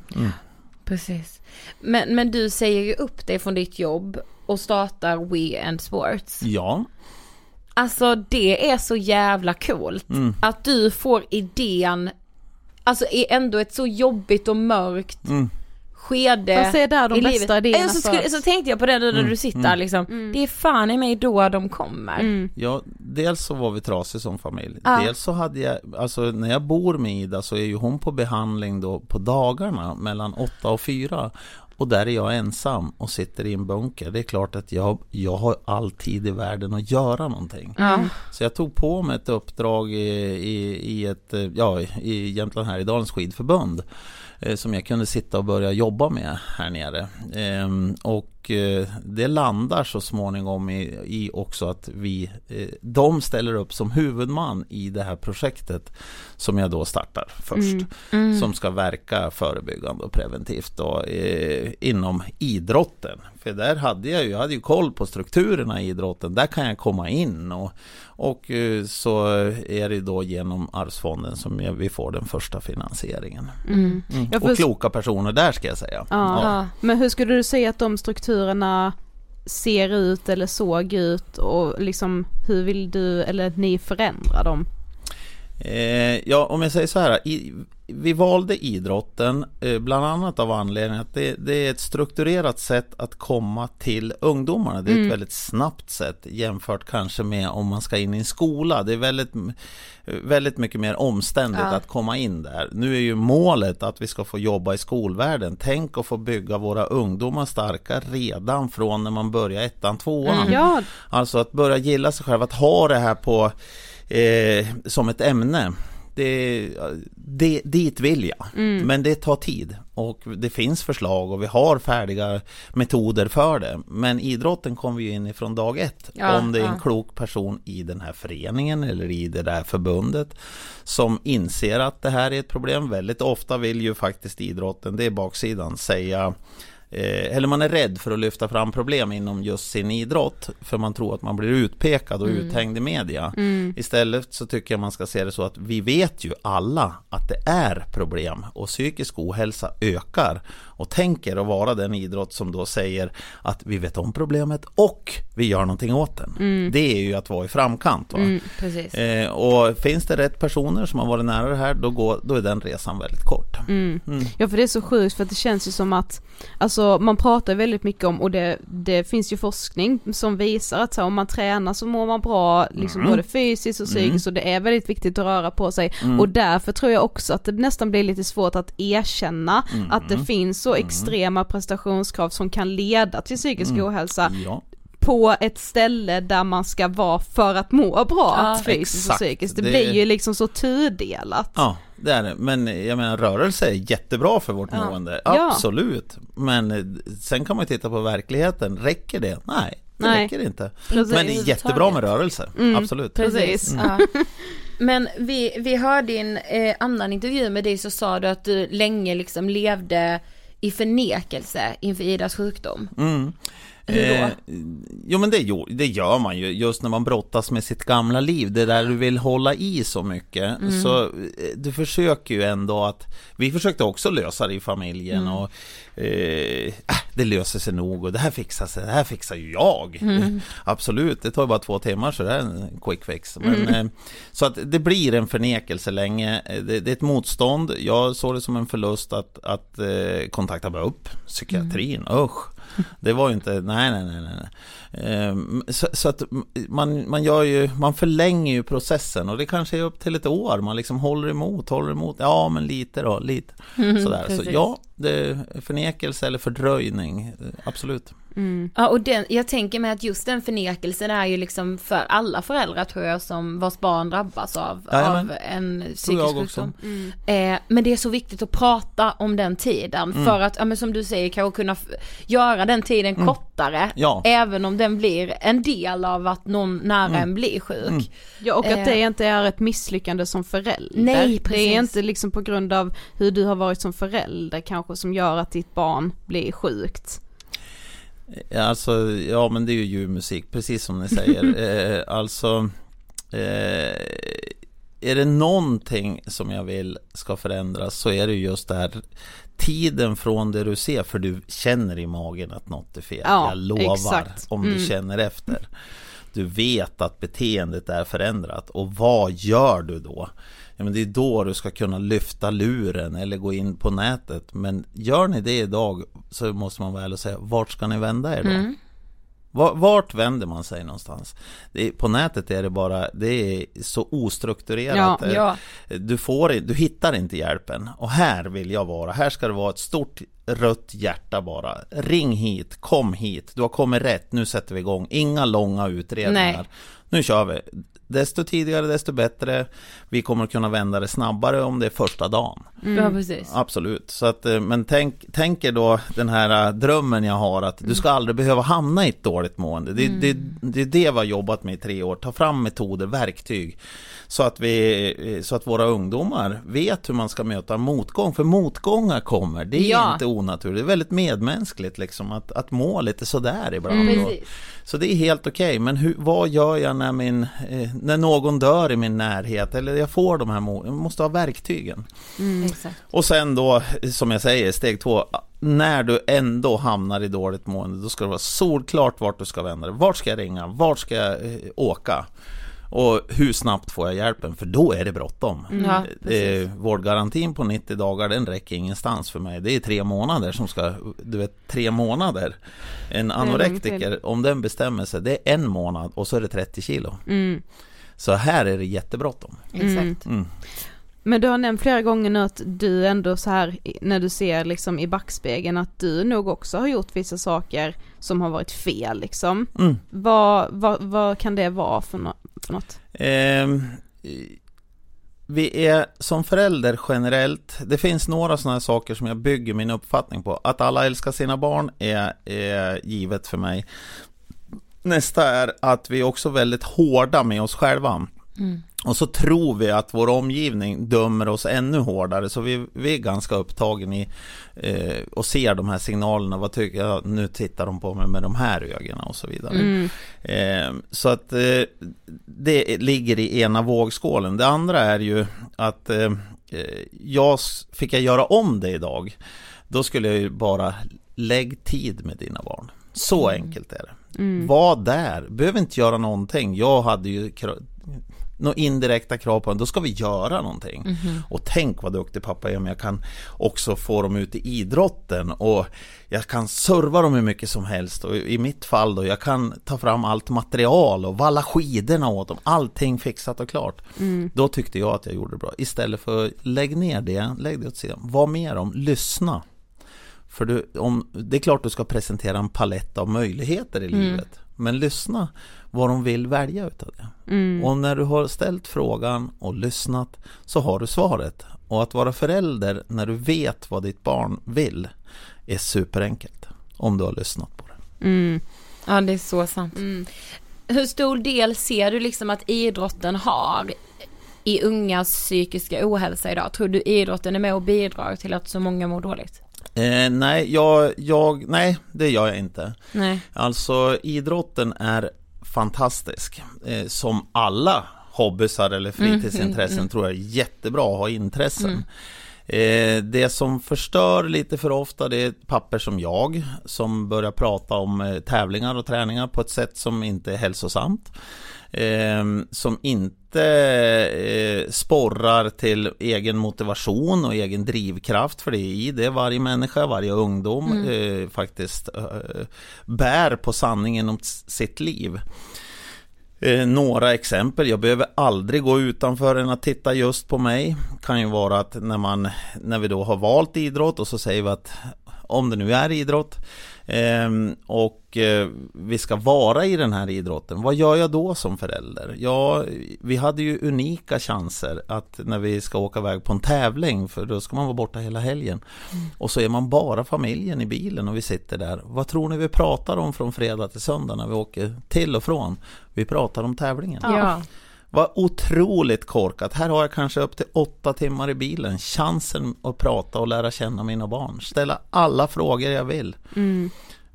Precis. Men, men du säger ju upp dig från ditt jobb och startar We and Sports. Ja, Alltså det är så jävla coolt. Mm. Att du får idén, alltså i ändå ett så jobbigt och mörkt Mm. Skede Fast det är där de i bästa livet. idéerna så, skulle, så tänkte jag på det nu när Mm. du sitter Mm. liksom. Det är fan i mig då de kommer. Mm. ja, dels så var vi trasiga som familj. Ja. Dels så hade jag, alltså när jag bor med Ida så är ju hon på behandling då på dagarna mellan 8 och 4. Och där är jag ensam och sitter i en bunker. Det är klart att jag, jag har all tid i världen att göra någonting. Ja. Så jag tog på mig ett uppdrag i, i, i ett, ja, i Jämtland Härjedalens skidförbund Eh, som jag kunde sitta och börja jobba med här nere. Ehm, och och eh, det landar så småningom i, i också att vi, eh, de ställer upp som huvudman i det här projektet som jag då startar först. Mm. Som ska verka förebyggande och preventivt då, eh, inom idrotten. För där hade jag ju, jag hade ju koll på strukturerna i idrotten. Där kan jag komma in och, och så är det då genom Arvsfonden som vi får den första finansieringen. Mm. Mm. Och kloka personer där ska jag säga. Ja. Ja. Men hur skulle du säga att de strukturerna ser ut eller såg ut och liksom hur vill du eller ni förändra dem? Eh, ja, om jag säger så här. I, vi valde idrotten eh, bland annat av anledningen att det, det, är ett strukturerat sätt att komma till ungdomarna. Det är ett Mm. väldigt snabbt sätt jämfört kanske med om man ska in i en skola. Det är väldigt, väldigt mycket mer omständigt Ja. att komma in där. Nu är ju målet att vi ska få jobba i skolvärlden. Tänk att få bygga våra ungdomar starka redan från när man börjar ettan, tvåan. Mm. Ja, Alltså att börja gilla sig själv, att ha det här på eh, som ett ämne. Det, det, dit vill jag, Mm. men det tar tid och det finns förslag och vi har färdiga metoder för det. Men idrotten kommer ju in ifrån dag ett. Ja, om det är en ja. klok person i den här föreningen eller i det där förbundet som inser att det här är ett problem. Väldigt ofta vill ju faktiskt idrotten, det är baksidan, säga Eh, eller man är rädd för att lyfta fram problem inom just sin idrott för man tror att man blir utpekad och Mm. uthängd i media. Istället så tycker jag man ska se det så att vi vet ju alla att det är problem och psykisk ohälsa ökar och tänker att vara den idrott som då säger att vi vet om problemet och vi gör någonting åt den. Det är ju att vara i framkant. Va? Mm, precis. Eh, och finns det rätt personer som har varit nära det här då, går, då är den resan väldigt kort. Mm. Ja för det är så sjukt för det känns ju som att, alltså man pratar väldigt mycket om och det, det finns ju forskning som visar att så, här, om man tränar så mår man bra, liksom Mm. både fysiskt och psykiskt och det är väldigt viktigt att röra på sig Mm. och därför tror jag också att det nästan blir lite svårt att erkänna Mm. att det finns så extrema prestationskrav som kan leda till psykisk Mm. ohälsa Ja. på ett ställe där man ska vara för att må bra Ja, fysiskt och psykiskt. Det, Det- blir ju liksom så tudelat. Ja, det är det. Men jag menar rörelse är jättebra för vårt mående. Ja. Absolut. Men eh, sen kan man ju titta på verkligheten. Räcker det? Nej, det Nej. räcker inte. Precis. Men det är jättebra med rörelse. Absolut. Precis. Ja. Men vi, vi hörde i en eh, annan intervju med dig så sa du att du länge liksom levde i förnekelse inför Idas sjukdom. Mm. Hur då? Eh, jo men det, det gör man ju just när man brottas med sitt gamla liv. Det där du vill hålla i så mycket. Mm. Så eh, du försöker ju ändå att Vi försökte också lösa det i familjen Mm. och eh, äh, Det löser sig nog och det här fixar sig. Det här fixar ju jag. Mm. <laughs> Absolut, det tar ju bara två timmar så det är en quick fix. Men, Mm. eh, så att det blir en förnekelse länge. Eh, Det, det är ett motstånd. Jag såg det som en förlust att, att eh, kontakta BUP, psykiatrin. Usch. Det var ju inte, nej nej nej nej. Ehm, Så, så att man, man gör ju, man förlänger ju processen och det kanske är upp till ett år. Man liksom håller emot, håller emot. Ja men lite då, lite. Sådär. Så ja, det är förnekelse eller fördröjning, eh, absolut. Ja och den, jag tänker mig att just den förnekelsen är ju liksom för alla föräldrar tror jag som vars barn drabbas av, Jajamän. av en psykisk jag också. sjukdom. Eh, men det är så viktigt att prata om den tiden Mm. för att, ja men som du säger, kanske kunna göra den tiden kortare. Mm. Ja. Även om den blir en del av att någon nära Mm. en blir sjuk. Ja och att Eh. det inte är ett misslyckande som förälder. Nej, Det precis. är inte liksom på grund av hur du har varit som förälder kanske som gör att ditt barn blir sjukt. Ja, Alltså, ja men det är ju ljudmusik, precis som ni säger. <laughs> eh, alltså, eh, är det någonting som jag vill ska förändras så är det ju just det här tiden från det du ser, för du känner i magen att något är fel. Ja, jag lovar, exakt. om du Mm. känner efter. Du vet att beteendet är förändrat och vad gör du då? Ja, men det är då du ska kunna lyfta luren eller gå in på nätet. Men gör ni det idag så måste man väl säga, vart ska ni vända er då? Va- Vart vänder man sig någonstans? Är, på nätet är det bara, det är så ostrukturerat. Ja, Eh, ja. Du, får, du hittar inte hjälpen. Och här vill jag vara. Här ska det vara ett stort rött hjärta bara. Ring hit, kom hit. Du har kommit rätt, nu sätter vi igång. Inga långa utredningar. Nej. Nu kör vi. Desto tidigare, desto bättre. Vi kommer kunna vända det snabbare om det är första dagen. Ja precis. Absolut, så att, eh, men tänk, tänk er då den här eh, drömmen jag har att du ska aldrig behöva hamna i ett dåligt mående. Det, det, det är det vi har jobbat med i tre år, ta fram metoder, verktyg. Så att, vi, så att våra ungdomar vet hur man ska möta motgång, för motgångar kommer, det är Ja. inte onaturligt, det är väldigt medmänskligt liksom att, att må lite sådär ibland. Och, Precis. så det är helt okej, men hur, vad gör jag när, min, eh, när någon dör i min närhet eller jag får de här jag måste ha verktygen. Exakt. Och sen då, som jag säger, steg två, när du ändå hamnar i dåligt mående, då ska det vara solklart vart du ska vända dig. Vart ska jag ringa? Vart ska jag eh, åka? Och hur snabbt får jag hjälpen? För då är det bråttom. Ja, Eh, vårdgarantin på 90 dagar den räcker ingenstans för mig. Det är tre månader som ska, du vet tre månader. En anorektiker, om den bestämmer sig, det är en månad och så är det 30 kilo. Mm. Så här är det jättebråttom. Exakt. Mm. Men du har nämnt flera gånger nu att du ändå så här när du ser liksom i backspegeln att du nog också har gjort vissa saker som har varit fel liksom. Mm. Vad, vad, vad kan det vara för, nå för något? Ehm, vi är som förälder generellt, det finns några sådana här saker som jag bygger min uppfattning på. Att alla älskar sina barn är, är givet för mig. Nästa är att vi är också väldigt hårda med oss själva. Och så tror vi att vår omgivning dömer oss ännu hårdare, så vi, vi är ganska upptagen i eh, och ser de här signalerna. Vad tycker jag? Nu tittar de på mig med de här ögonen och så vidare. Eh, så att eh, det ligger i ena vågskålen. Det andra är ju att eh, eh, jag, fick jag göra om det idag, då skulle jag ju bara lägg tid med dina barn. Så enkelt är det. Var där, behöver inte göra någonting. Jag hade ju några indirekta krav på en, då ska vi göra någonting. Och tänk vad duktig pappa är, men jag kan också få dem ut i idrotten och jag kan serva dem hur mycket som helst och i mitt fall då, jag kan ta fram allt material och valla skidorna åt dem, allting fixat och klart. Då tyckte jag att jag gjorde det bra. Istället för lägg ner det, lägg det åt sidan. Var med dem, lyssna. För du, om, det är klart du ska presentera en palett av möjligheter i livet. Men lyssna vad de vill välja utav det. Och när du har ställt frågan och lyssnat så har du svaret. Och att vara förälder när du vet vad ditt barn vill är superenkelt. Om du har lyssnat på det. Mm. Ja det är så sant. Hur stor del ser du liksom att idrotten har i ungas psykiska ohälsa idag? Tror du idrotten är med och bidrar till att så många mår dåligt? Eh, nej, jag, jag, nej, det gör jag inte. Nej. Alltså idrotten är fantastisk. Eh, som alla hobbysar eller fritidsintressen tror jag är jättebra att ha intressen. Eh, det som förstör lite för ofta det är papper som jag som börjar prata om eh, tävlingar och träningar på ett sätt som inte är hälsosamt. Eh, som inte eh, sporrar till egen motivation och egen drivkraft för det är i det varje människa, varje ungdom eh, faktiskt eh, bär på sanningen om sitt liv. Eh, några exempel, jag behöver aldrig gå utanför än att titta just på mig. Kan ju vara att när, man, när vi då har valt idrott och så säger vi att om det nu är idrott och eh, vi ska vara i den här idrotten, vad gör jag då som förälder? Ja, vi hade ju unika chanser att när vi ska åka iväg på en tävling, för då ska man vara borta hela helgen. Och så är man bara familjen i bilen och vi sitter där. Vad tror ni vi pratar om från fredag till söndag när vi åker till och från? Vi pratar om tävlingen. Ja. Vad otroligt korkat. Här har jag kanske upp till åtta timmar i bilen. Chansen att prata och lära känna mina barn. Ställa alla frågor jag vill.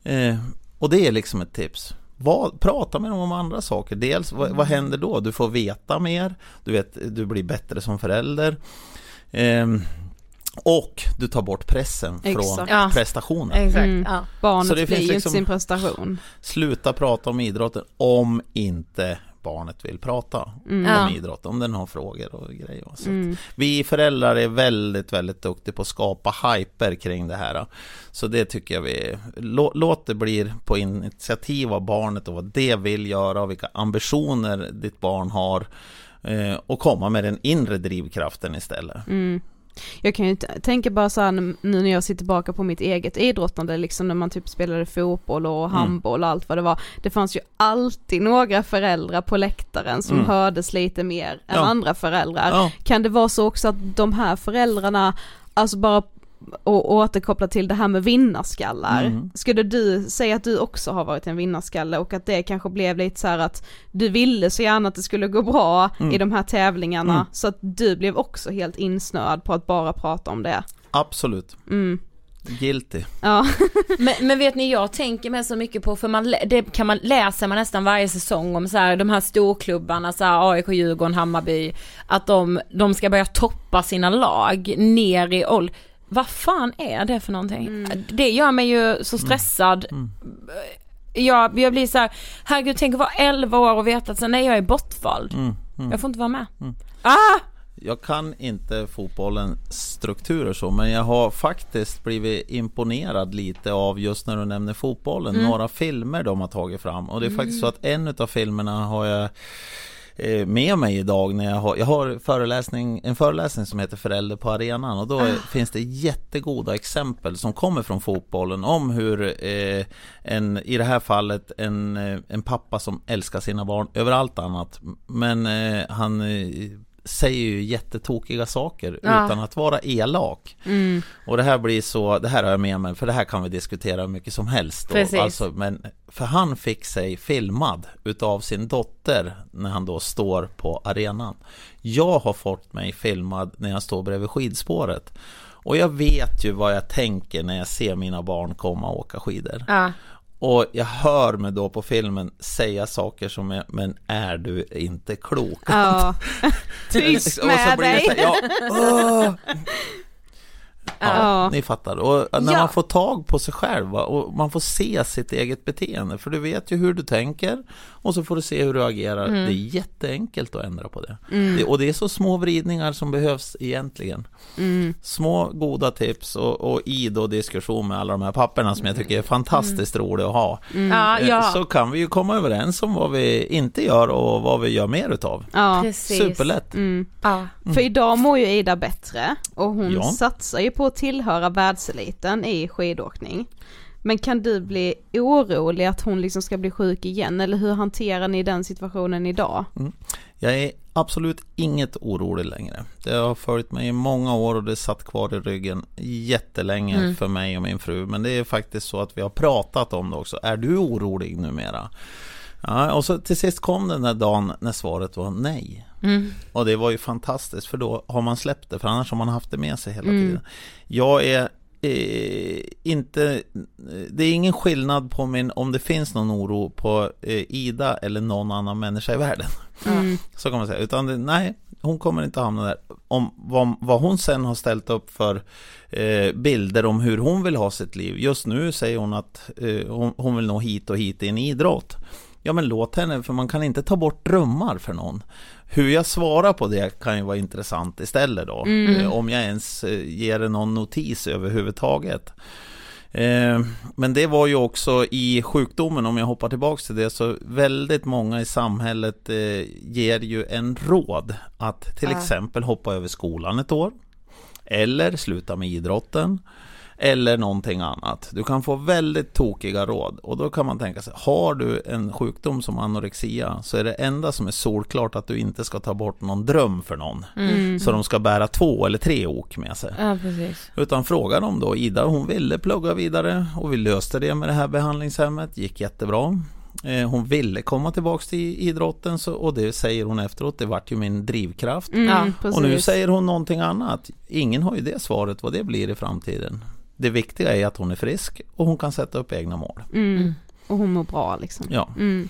Eh, och det är liksom ett tips. Vad, prata med dem om andra saker. Dels, vad, vad händer då? Du får veta mer. Du, vet, du blir bättre som förälder. Ehm, och du tar bort pressen från Exakt. Ja. prestationen. Exakt. Mm. Ja. Barnet Så det blir finns ju liksom- inte sin prestation. Sluta prata om idrotten om inte barnet vill prata om Ja. idrott, om den har frågor och grejer. Så att vi föräldrar är väldigt, väldigt duktiga på att skapa hyper kring det här. Så det tycker jag vi, lå, låt det bli på initiativ av barnet och vad det vill göra och vilka ambitioner ditt barn har eh, och komma med den inre drivkraften istället. Jag kan ju tänka bara så här nu nu när jag ser tillbaka på mitt eget idrottande, liksom när man typ spelade fotboll och handboll och allt vad det var. Det fanns ju alltid några föräldrar på läktaren som Mm. hördes lite mer än Ja. andra föräldrar. Ja. Kan det vara så också att de här föräldrarna, alltså bara och återkoppla till det här med vinnarskallar. Mm. Skulle du säga att du också har varit en vinnarskalle och att det kanske blev lite så här att du ville så gärna att det skulle gå bra Mm. i de här tävlingarna Mm. så att du blev också helt insnöad på att bara prata om det. Absolut. Mm. Guilty. Ja. <laughs> Men, men vet ni, jag tänker mig så mycket på, för man, det kan man, läser man nästan varje säsong om så här, de här storklubbarna, så här, AIK, Djurgården, Hammarby, att de, de ska börja toppa sina lag ner i ålder. Vad fan är det för någonting? Det gör mig ju så stressad. jag, jag blir så här, herregud tänk att vara 11 år och veta att så, nej jag är bortvald. Mm, mm. Jag får inte vara med. Mm. Ah! Jag kan inte fotbollens strukturer så, men jag har faktiskt blivit imponerad lite av just när du nämner fotbollen, Mm. några filmer de har tagit fram. Och det är faktiskt så att en av filmerna har jag med mig idag när jag har, jag har föreläsning, en föreläsning som heter Förälder på arenan och då är, finns det jättegoda exempel som kommer från fotbollen om hur eh, en, i det här fallet en, eh, en pappa som älskar sina barn över allt annat. Men eh, han eh, säger ju jättetokiga saker Ja. utan att vara elak. Mm. Och det här blir så, det här har jag med mig, för det här kan vi diskutera hur mycket som helst. Alltså, men, för han fick sig filmad utav sin dotter när han då står på arenan. Jag har fått mig filmad när jag står bredvid skidspåret. Och jag vet ju vad jag tänker när jag ser mina barn komma och åka skidor. Ja. Och jag hör mig då på filmen säga saker som är, men är du inte klok? Ja. <laughs> Tyst med dig. ja, <laughs> åh. Ja, Ja. ni fattar. Och när Ja. man får tag på sig själv va, och man får se sitt eget beteende. För du vet ju hur du tänker och så får du se hur du agerar. Mm. Det är jätteenkelt att ändra på det. det. Och det är så små vridningar som behövs egentligen. Mm. Små goda tips och, och i då diskussion med alla de här papperna som jag tycker är fantastiskt roliga att ha. Ja, Eh, ja. Så kan vi ju komma överens om vad vi inte gör och vad vi gör mer utav. Ja. Precis. Superlätt. Mm. För idag mår ju Ida bättre och hon Ja. satsar ju på att tillhöra världseliten i skidåkning. Men kan du bli orolig att hon liksom ska bli sjuk igen eller hur hanterar ni den situationen idag? Jag är absolut inget orolig längre. Det har följt mig i många år och det satt kvar i ryggen jättelänge för mig och min fru. Men det är faktiskt så att vi har pratat om det också. Är du orolig numera? Ja, och så till sist kom den där dagen när svaret var nej. Och det var ju fantastiskt för då har man släppt det för annars har man haft det med sig hela tiden. Jag är eh, inte, det är ingen skillnad på min, om det finns någon oro på eh, Ida eller någon annan människa i världen. Så kan man säga. Utan det, nej, hon kommer inte hamna där. Om vad, vad hon sen har ställt upp för eh, bilder om hur hon vill ha sitt liv. Just nu säger hon att eh, hon, hon vill nå hit och hit i en idrott. Ja men låt henne, för man kan inte ta bort drömmar för någon. Hur jag svarar på det kan ju vara intressant istället då. Eh, om jag ens eh, ger det någon notis överhuvudtaget. Eh, Men det var ju också i sjukdomen, om jag hoppar tillbaks till det, så väldigt många i samhället ger ju en råd att till exempel hoppa över skolan ett år. Eller sluta med idrotten. Eller någonting annat. Du kan få väldigt tokiga råd och då kan man tänka sig, har du en sjukdom som anorexia så är det enda som är solklart att du inte ska ta bort någon dröm för någon. Så de ska bära två eller tre ok med sig. ja, precis. Utan fråga dem då, Ida hon ville plugga vidare och vi löste det med det här behandlingshemmet, gick jättebra. Eh, Hon ville komma tillbaks till idrotten så, och det säger hon efteråt, det vart ju min drivkraft. Mm, Ja. Och nu säger hon någonting annat. Ingen har ju det svaret vad det blir i framtiden. Det viktiga är att hon är frisk och hon kan sätta upp egna mål. Mm. mm. Och hon mår bra liksom. Ja. Mm.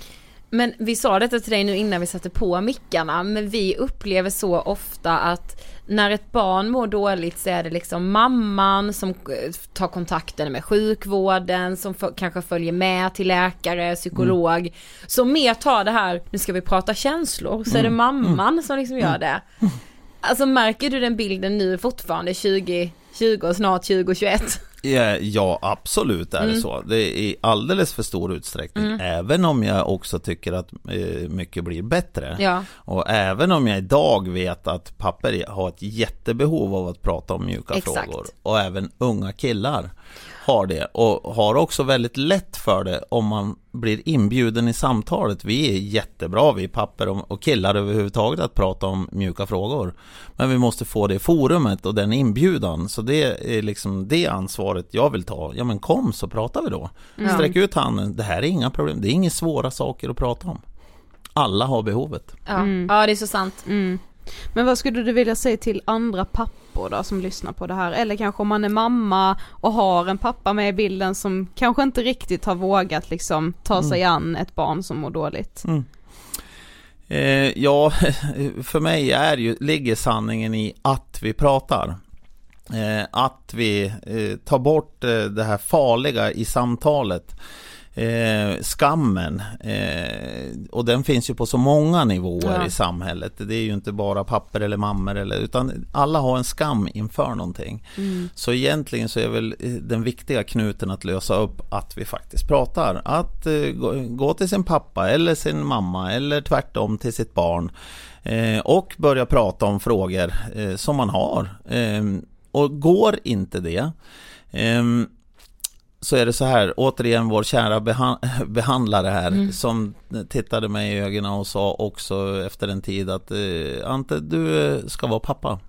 Men vi sa detta till dig nu innan vi satte på mickarna, men vi upplever så ofta att när ett barn mår dåligt så är det liksom mamman som eh, tar kontakten med sjukvården, som kanske följer med till läkare, psykolog. Mm. Så mer tar det här, nu ska vi prata känslor, så mm. är det mm. mamman mm. som liksom gör mm. det. Alltså märker du den bilden nu fortfarande 20, 20 snart 2021. Eh, ja, absolut är det mm. så. Det är i alldeles för stor utsträckning. Mm. Även om jag också tycker att eh, mycket blir bättre. Ja. Och även om jag idag vet att papper har ett jättebehov av att prata om mjuka Exakt. frågor. Och även unga killar har det. Och har också väldigt lätt för det om man blir inbjuden i samtalet. Vi är jättebra, vi papper och killar överhuvudtaget att prata om mjuka frågor. Men vi måste få det forumet och den inbjudan. Så det är liksom det ansvaret jag vill ta. Ja men kom så pratar vi då. Sträck ut handen. Det här är inga problem. Det är inga svåra saker att prata om. Alla har behovet. Ja, ja det är så sant. Mm. Men vad skulle du vilja säga till andra pappor då som lyssnar på det här? Eller kanske om man är mamma och har en pappa med i bilden som kanske inte riktigt har vågat liksom ta sig an ett barn som mår dåligt. Eh, ja, <laughs> för mig är ju, ligger sanningen i att vi pratar. Eh, att vi eh, tar bort eh, det här farliga i samtalet. Eh, skammen. Eh, och den finns ju på så många nivåer Ja. i samhället. Det är ju inte bara papper eller mammor eller, utan alla har en skam inför någonting. Så egentligen så är väl eh, den viktiga knuten att lösa upp att vi faktiskt pratar. Att eh, gå, gå till sin pappa eller sin mamma eller tvärtom till sitt barn. Eh, och börja prata om frågor eh, som man har. Eh, och går inte det ehm, så är det så här, återigen vår kära beha- <laughs> behandlare här som tittade mig i ögonen och sa också efter en tid att eh, Ante, du eh, ska vara pappa.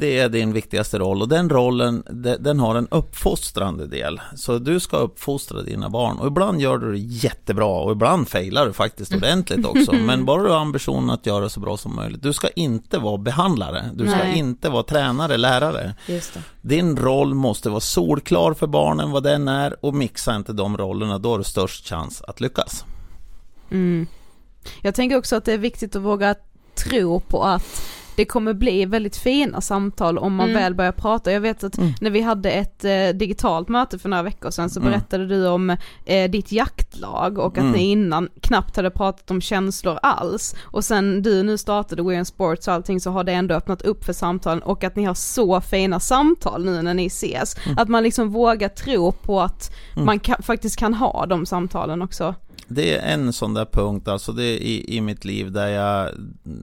Det är din viktigaste roll och den rollen de- den har en uppfostrande del. Så du ska uppfostra dina barn och ibland gör du det jättebra och ibland failar du faktiskt ordentligt också. <laughs> Men bara du har ambitionen att göra så bra som möjligt. Du ska inte vara behandlare, du ska Nej. inte vara tränare, lärare. Din roll måste vara solklar för barnen vad den är och mixa inte de rollerna, då har du störst chans att lyckas. Mm. Jag tänker också att det är viktigt att våga tro på att det kommer bli väldigt fina samtal om man Mm. väl börjar prata. Jag vet att Mm. när vi hade ett eh, digitalt möte för några veckor sedan så Mm. berättade du om eh, ditt jaktlag och att Mm. ni innan knappt hade pratat om känslor alls. Och sen du nu startade Weird Sports och allting så har det ändå öppnat upp för samtalen och att ni har så fina samtal nu när ni ses. Mm. Att man liksom vågar tro på att man kan, faktiskt kan ha de samtalen också. Det är en sån där punkt alltså det i, i mitt liv där jag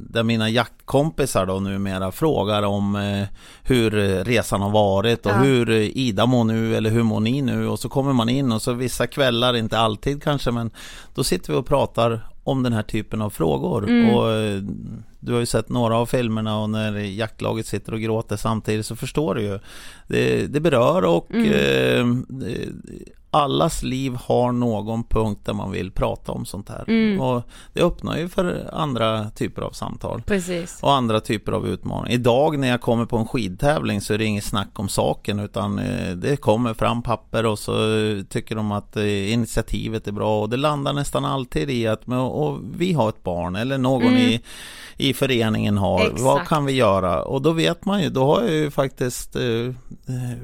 Där mina jaktkompisar då numera frågar om eh, Hur resan har varit och Ja. hur Ida mår nu eller hur mår ni nu och så kommer man in och så vissa kvällar, inte alltid kanske men Då sitter vi och pratar om den här typen av frågor Mm. och eh, Du har ju sett några av filmerna och när jaktlaget sitter och gråter samtidigt så förstår du ju Det, det berör och Mm. eh, allas liv har någon punkt där man vill prata om sånt här. Mm. Och det öppnar ju för andra typer av samtal. Precis. Och andra typer av utmaningar. Idag när jag kommer på en skidtävling så är det inget snack om saken utan eh, det kommer fram papper och så tycker de att eh, initiativet är bra och det landar nästan alltid i att och vi har ett barn eller någon Mm. i, i föreningen har. Exakt. Vad kan vi göra? Och då vet man ju, då har jag ju faktiskt eh,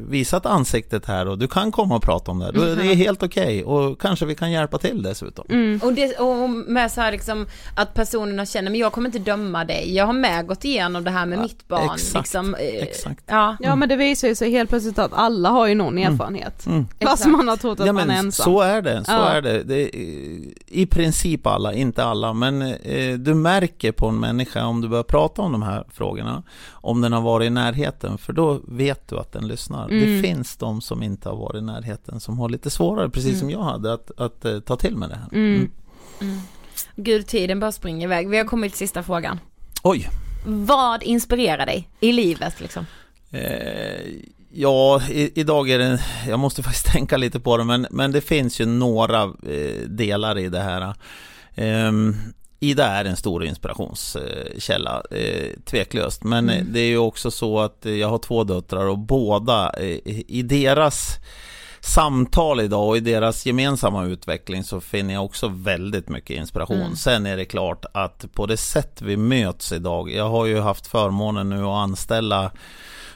visat ansiktet här och du kan komma och prata om det. här. Då- Det är helt okej och kanske vi kan hjälpa till dessutom. Mm. Och, det, och med så här liksom att personerna känner, men jag kommer inte döma dig, jag har med gått igenom det här med Ja, mitt barn. exakt, liksom, eh, exakt. Ja, Ja men det visar ju sig helt plötsligt att alla har ju någon erfarenhet. Mm. Fast man har trott att Ja man är ensam. så är det, så Ja. är det. det är, I princip alla, inte alla, men eh, du märker på en människa om du börjar prata om de här frågorna, om den har varit i närheten, för då vet du att den lyssnar. Mm. Det finns de som inte har varit i närheten, som har lite svårare, precis som jag hade, att, att eh, ta till med det här. Mm. gud tiden bara springer iväg. Vi har kommit till sista frågan. Oj! Vad inspirerar dig i livet liksom? Eh, ja, i, idag är det, jag måste <laughs> faktiskt tänka lite på det, men, men det finns ju några eh, delar i det här. Ehm, Ida är en stor inspirationskälla, eh, tveklöst. Men eh, det är ju också så att eh, jag har två döttrar och båda i deras samtal idag och i deras gemensamma utveckling så finner jag också väldigt mycket inspiration. Sen är det klart att på det sätt vi möts idag, jag har ju haft förmånen nu att anställa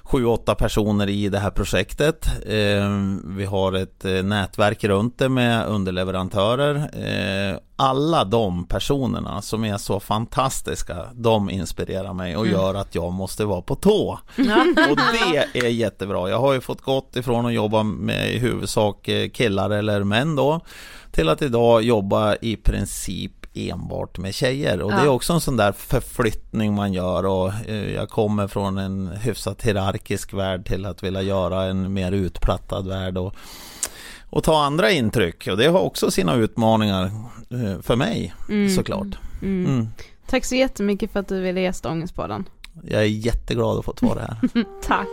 sju, åtta personer i det här projektet. Eh, vi har ett eh, nätverk runt det med underleverantörer. Eh, alla de personerna som är så fantastiska, de inspirerar mig och gör att jag måste vara på tå. <laughs> Och det är jättebra. Jag har ju fått gått ifrån att jobba med i huvudsak killar eller män då till att idag jobba i princip enbart med tjejer och det är Ja. också en sån där förflyttning man gör och eh, jag kommer från en hyfsat hierarkisk värld till att vilja göra en mer utplattad värld och, och ta andra intryck och det har också sina utmaningar eh, för mig såklart. Mm. Mm. Tack så jättemycket för att du ville gästa Ångestpodden. Jag är jätteglad att få vara här. <laughs> Tack.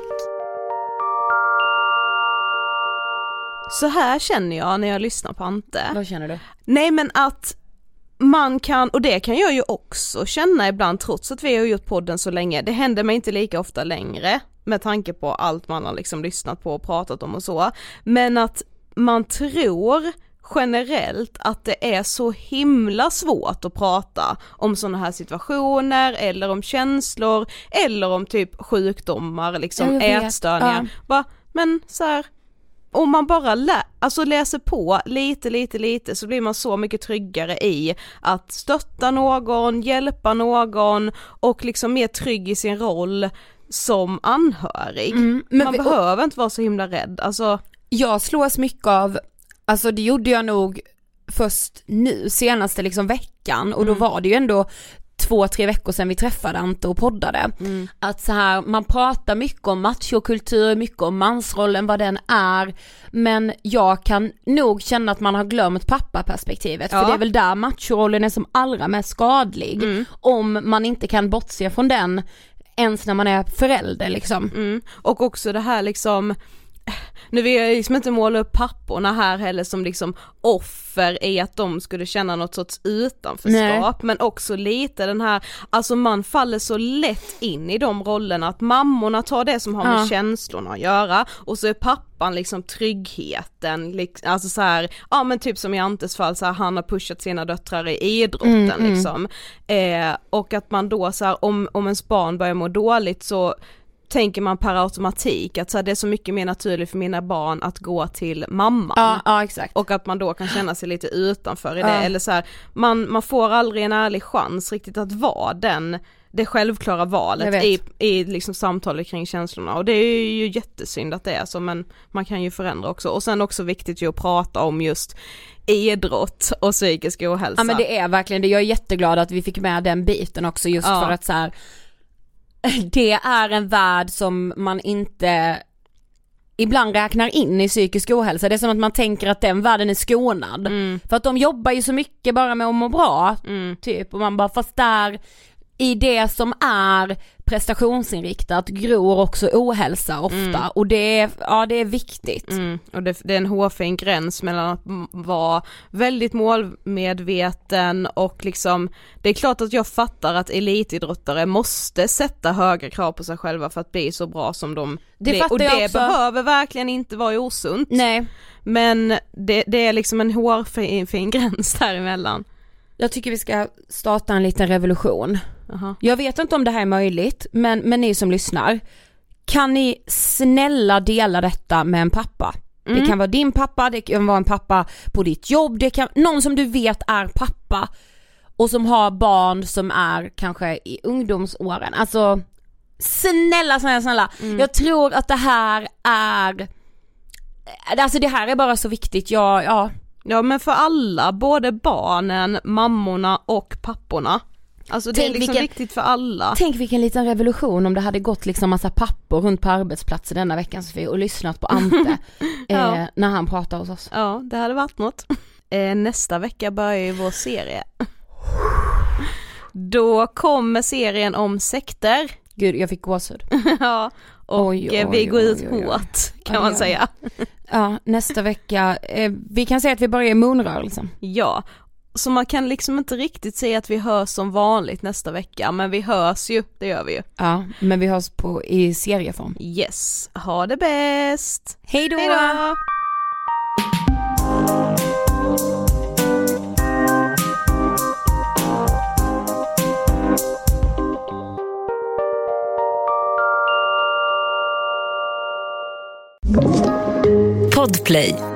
Så här känner jag när jag lyssnar på Ante. Vad känner du? Nej men att man kan, och det kan jag ju också känna ibland trots att vi har gjort podden så länge, det händer mig inte lika ofta längre med tanke på allt man har liksom lyssnat på och pratat om och så, men att man tror generellt att det är så himla svårt att prata om sådana här situationer eller om känslor eller om typ sjukdomar, liksom ätstörningar. Ja. Bara, men så här, om man bara lä- alltså läser på lite, lite, lite så blir man så mycket tryggare i att stötta någon, hjälpa någon och liksom mer trygg i sin roll som anhörig. Mm, men man vi- behöver inte vara så himla rädd, alltså Jag slås mycket av, alltså det gjorde jag nog först nu, senaste liksom veckan och då var det ju ändå två, tre veckor sedan vi träffade Ante och poddade. Att så här, man pratar mycket om machokultur, mycket om mansrollen, vad den är, men jag kan nog känna att man har glömt pappaperspektivet, Ja. för det är väl där machorollen är som allra mest skadlig, om man inte kan bortse från den ens när man är förälder liksom. Mm. Och också det här liksom nu vill jag liksom inte måla upp papporna här heller som liksom offer i att de skulle känna något sorts utanförskap men också lite den här, alltså man faller så lätt in i de rollerna att mammorna tar det som har med Ja. känslorna att göra och så är pappan liksom tryggheten, lik- alltså så här, ja men typ som i Antes fall så här, han har pushat sina döttrar i idrotten Mm, mm. liksom eh, och att man då så här, om, om ens barn börjar må dåligt så tänker man per automatik att så här, det är så mycket mer naturligt för mina barn att gå till mamman. Ja, ja exakt. Och att man då kan känna sig lite utanför i Ja. det, eller så här, man, man får aldrig en ärlig chans riktigt att vara den, det självklara valet i, i liksom samtalet kring känslorna och det är ju jättesynd att det är så men man kan ju förändra också och sen också viktigt ju att prata om just idrott och psykisk ohälsa. Ja men det är verkligen det, jag är jätteglad att vi fick med den biten också just Ja. för att så här, <laughs> det är en värld som man inte ibland räknar in i psykisk ohälsa, det är som att man tänker att den världen är skonad. Mm. För att de jobbar ju så mycket bara med att må bra, typ, och man bara fast där i det som är prestationsinriktat gror också ohälsa ofta och det är, ja det är viktigt. Mm, och det, det är en hårfin gräns mellan att vara väldigt målmedveten och liksom, det är klart att jag fattar att elitidrottare måste sätta höga krav på sig själva för att bli så bra som de Det blir. Och det också. behöver verkligen inte vara osunt. Nej. Men det, det är liksom en hårfin fin gräns <laughs> däremellan. Jag tycker vi ska starta en liten revolution. Aha. Jag vet inte om det här är möjligt, men, men ni som lyssnar, kan ni snälla dela detta med en pappa? Det Mm. kan vara din pappa, det kan vara en pappa på ditt jobb, det kan, någon som du vet är pappa och som har barn som är kanske i ungdomsåren. Alltså snälla, snälla, snälla. Mm. Jag tror att det här är, alltså det här är bara så viktigt, jag, ja. Ja men för alla, både barnen, mammorna och papporna. Alltså det är Tänk liksom vilken- viktigt för alla. Tänk vilken liten revolution om det hade gått liksom massa pappor runt på arbetsplatser denna veckan Sofie och lyssnat på Ante <laughs> Ja. eh, när han pratar hos oss. Ja, det hade varit något. Eh, nästa vecka börjar ju vår serie. <laughs> Då kommer serien om sekter. Gud jag fick gåshud. <laughs> ja, och Oj, eh, vi oj, går oj, ut oj, hårt kan man säga. Ja nästa vecka, eh, vi kan säga att vi börjar i moonrörelsen. Ja, så man kan liksom inte riktigt säga att vi hörs som vanligt nästa vecka, men vi hörs ju, det gör vi ju. Ja men vi hörs på, i serieform. Yes, ha det bäst! Hej då! Podplay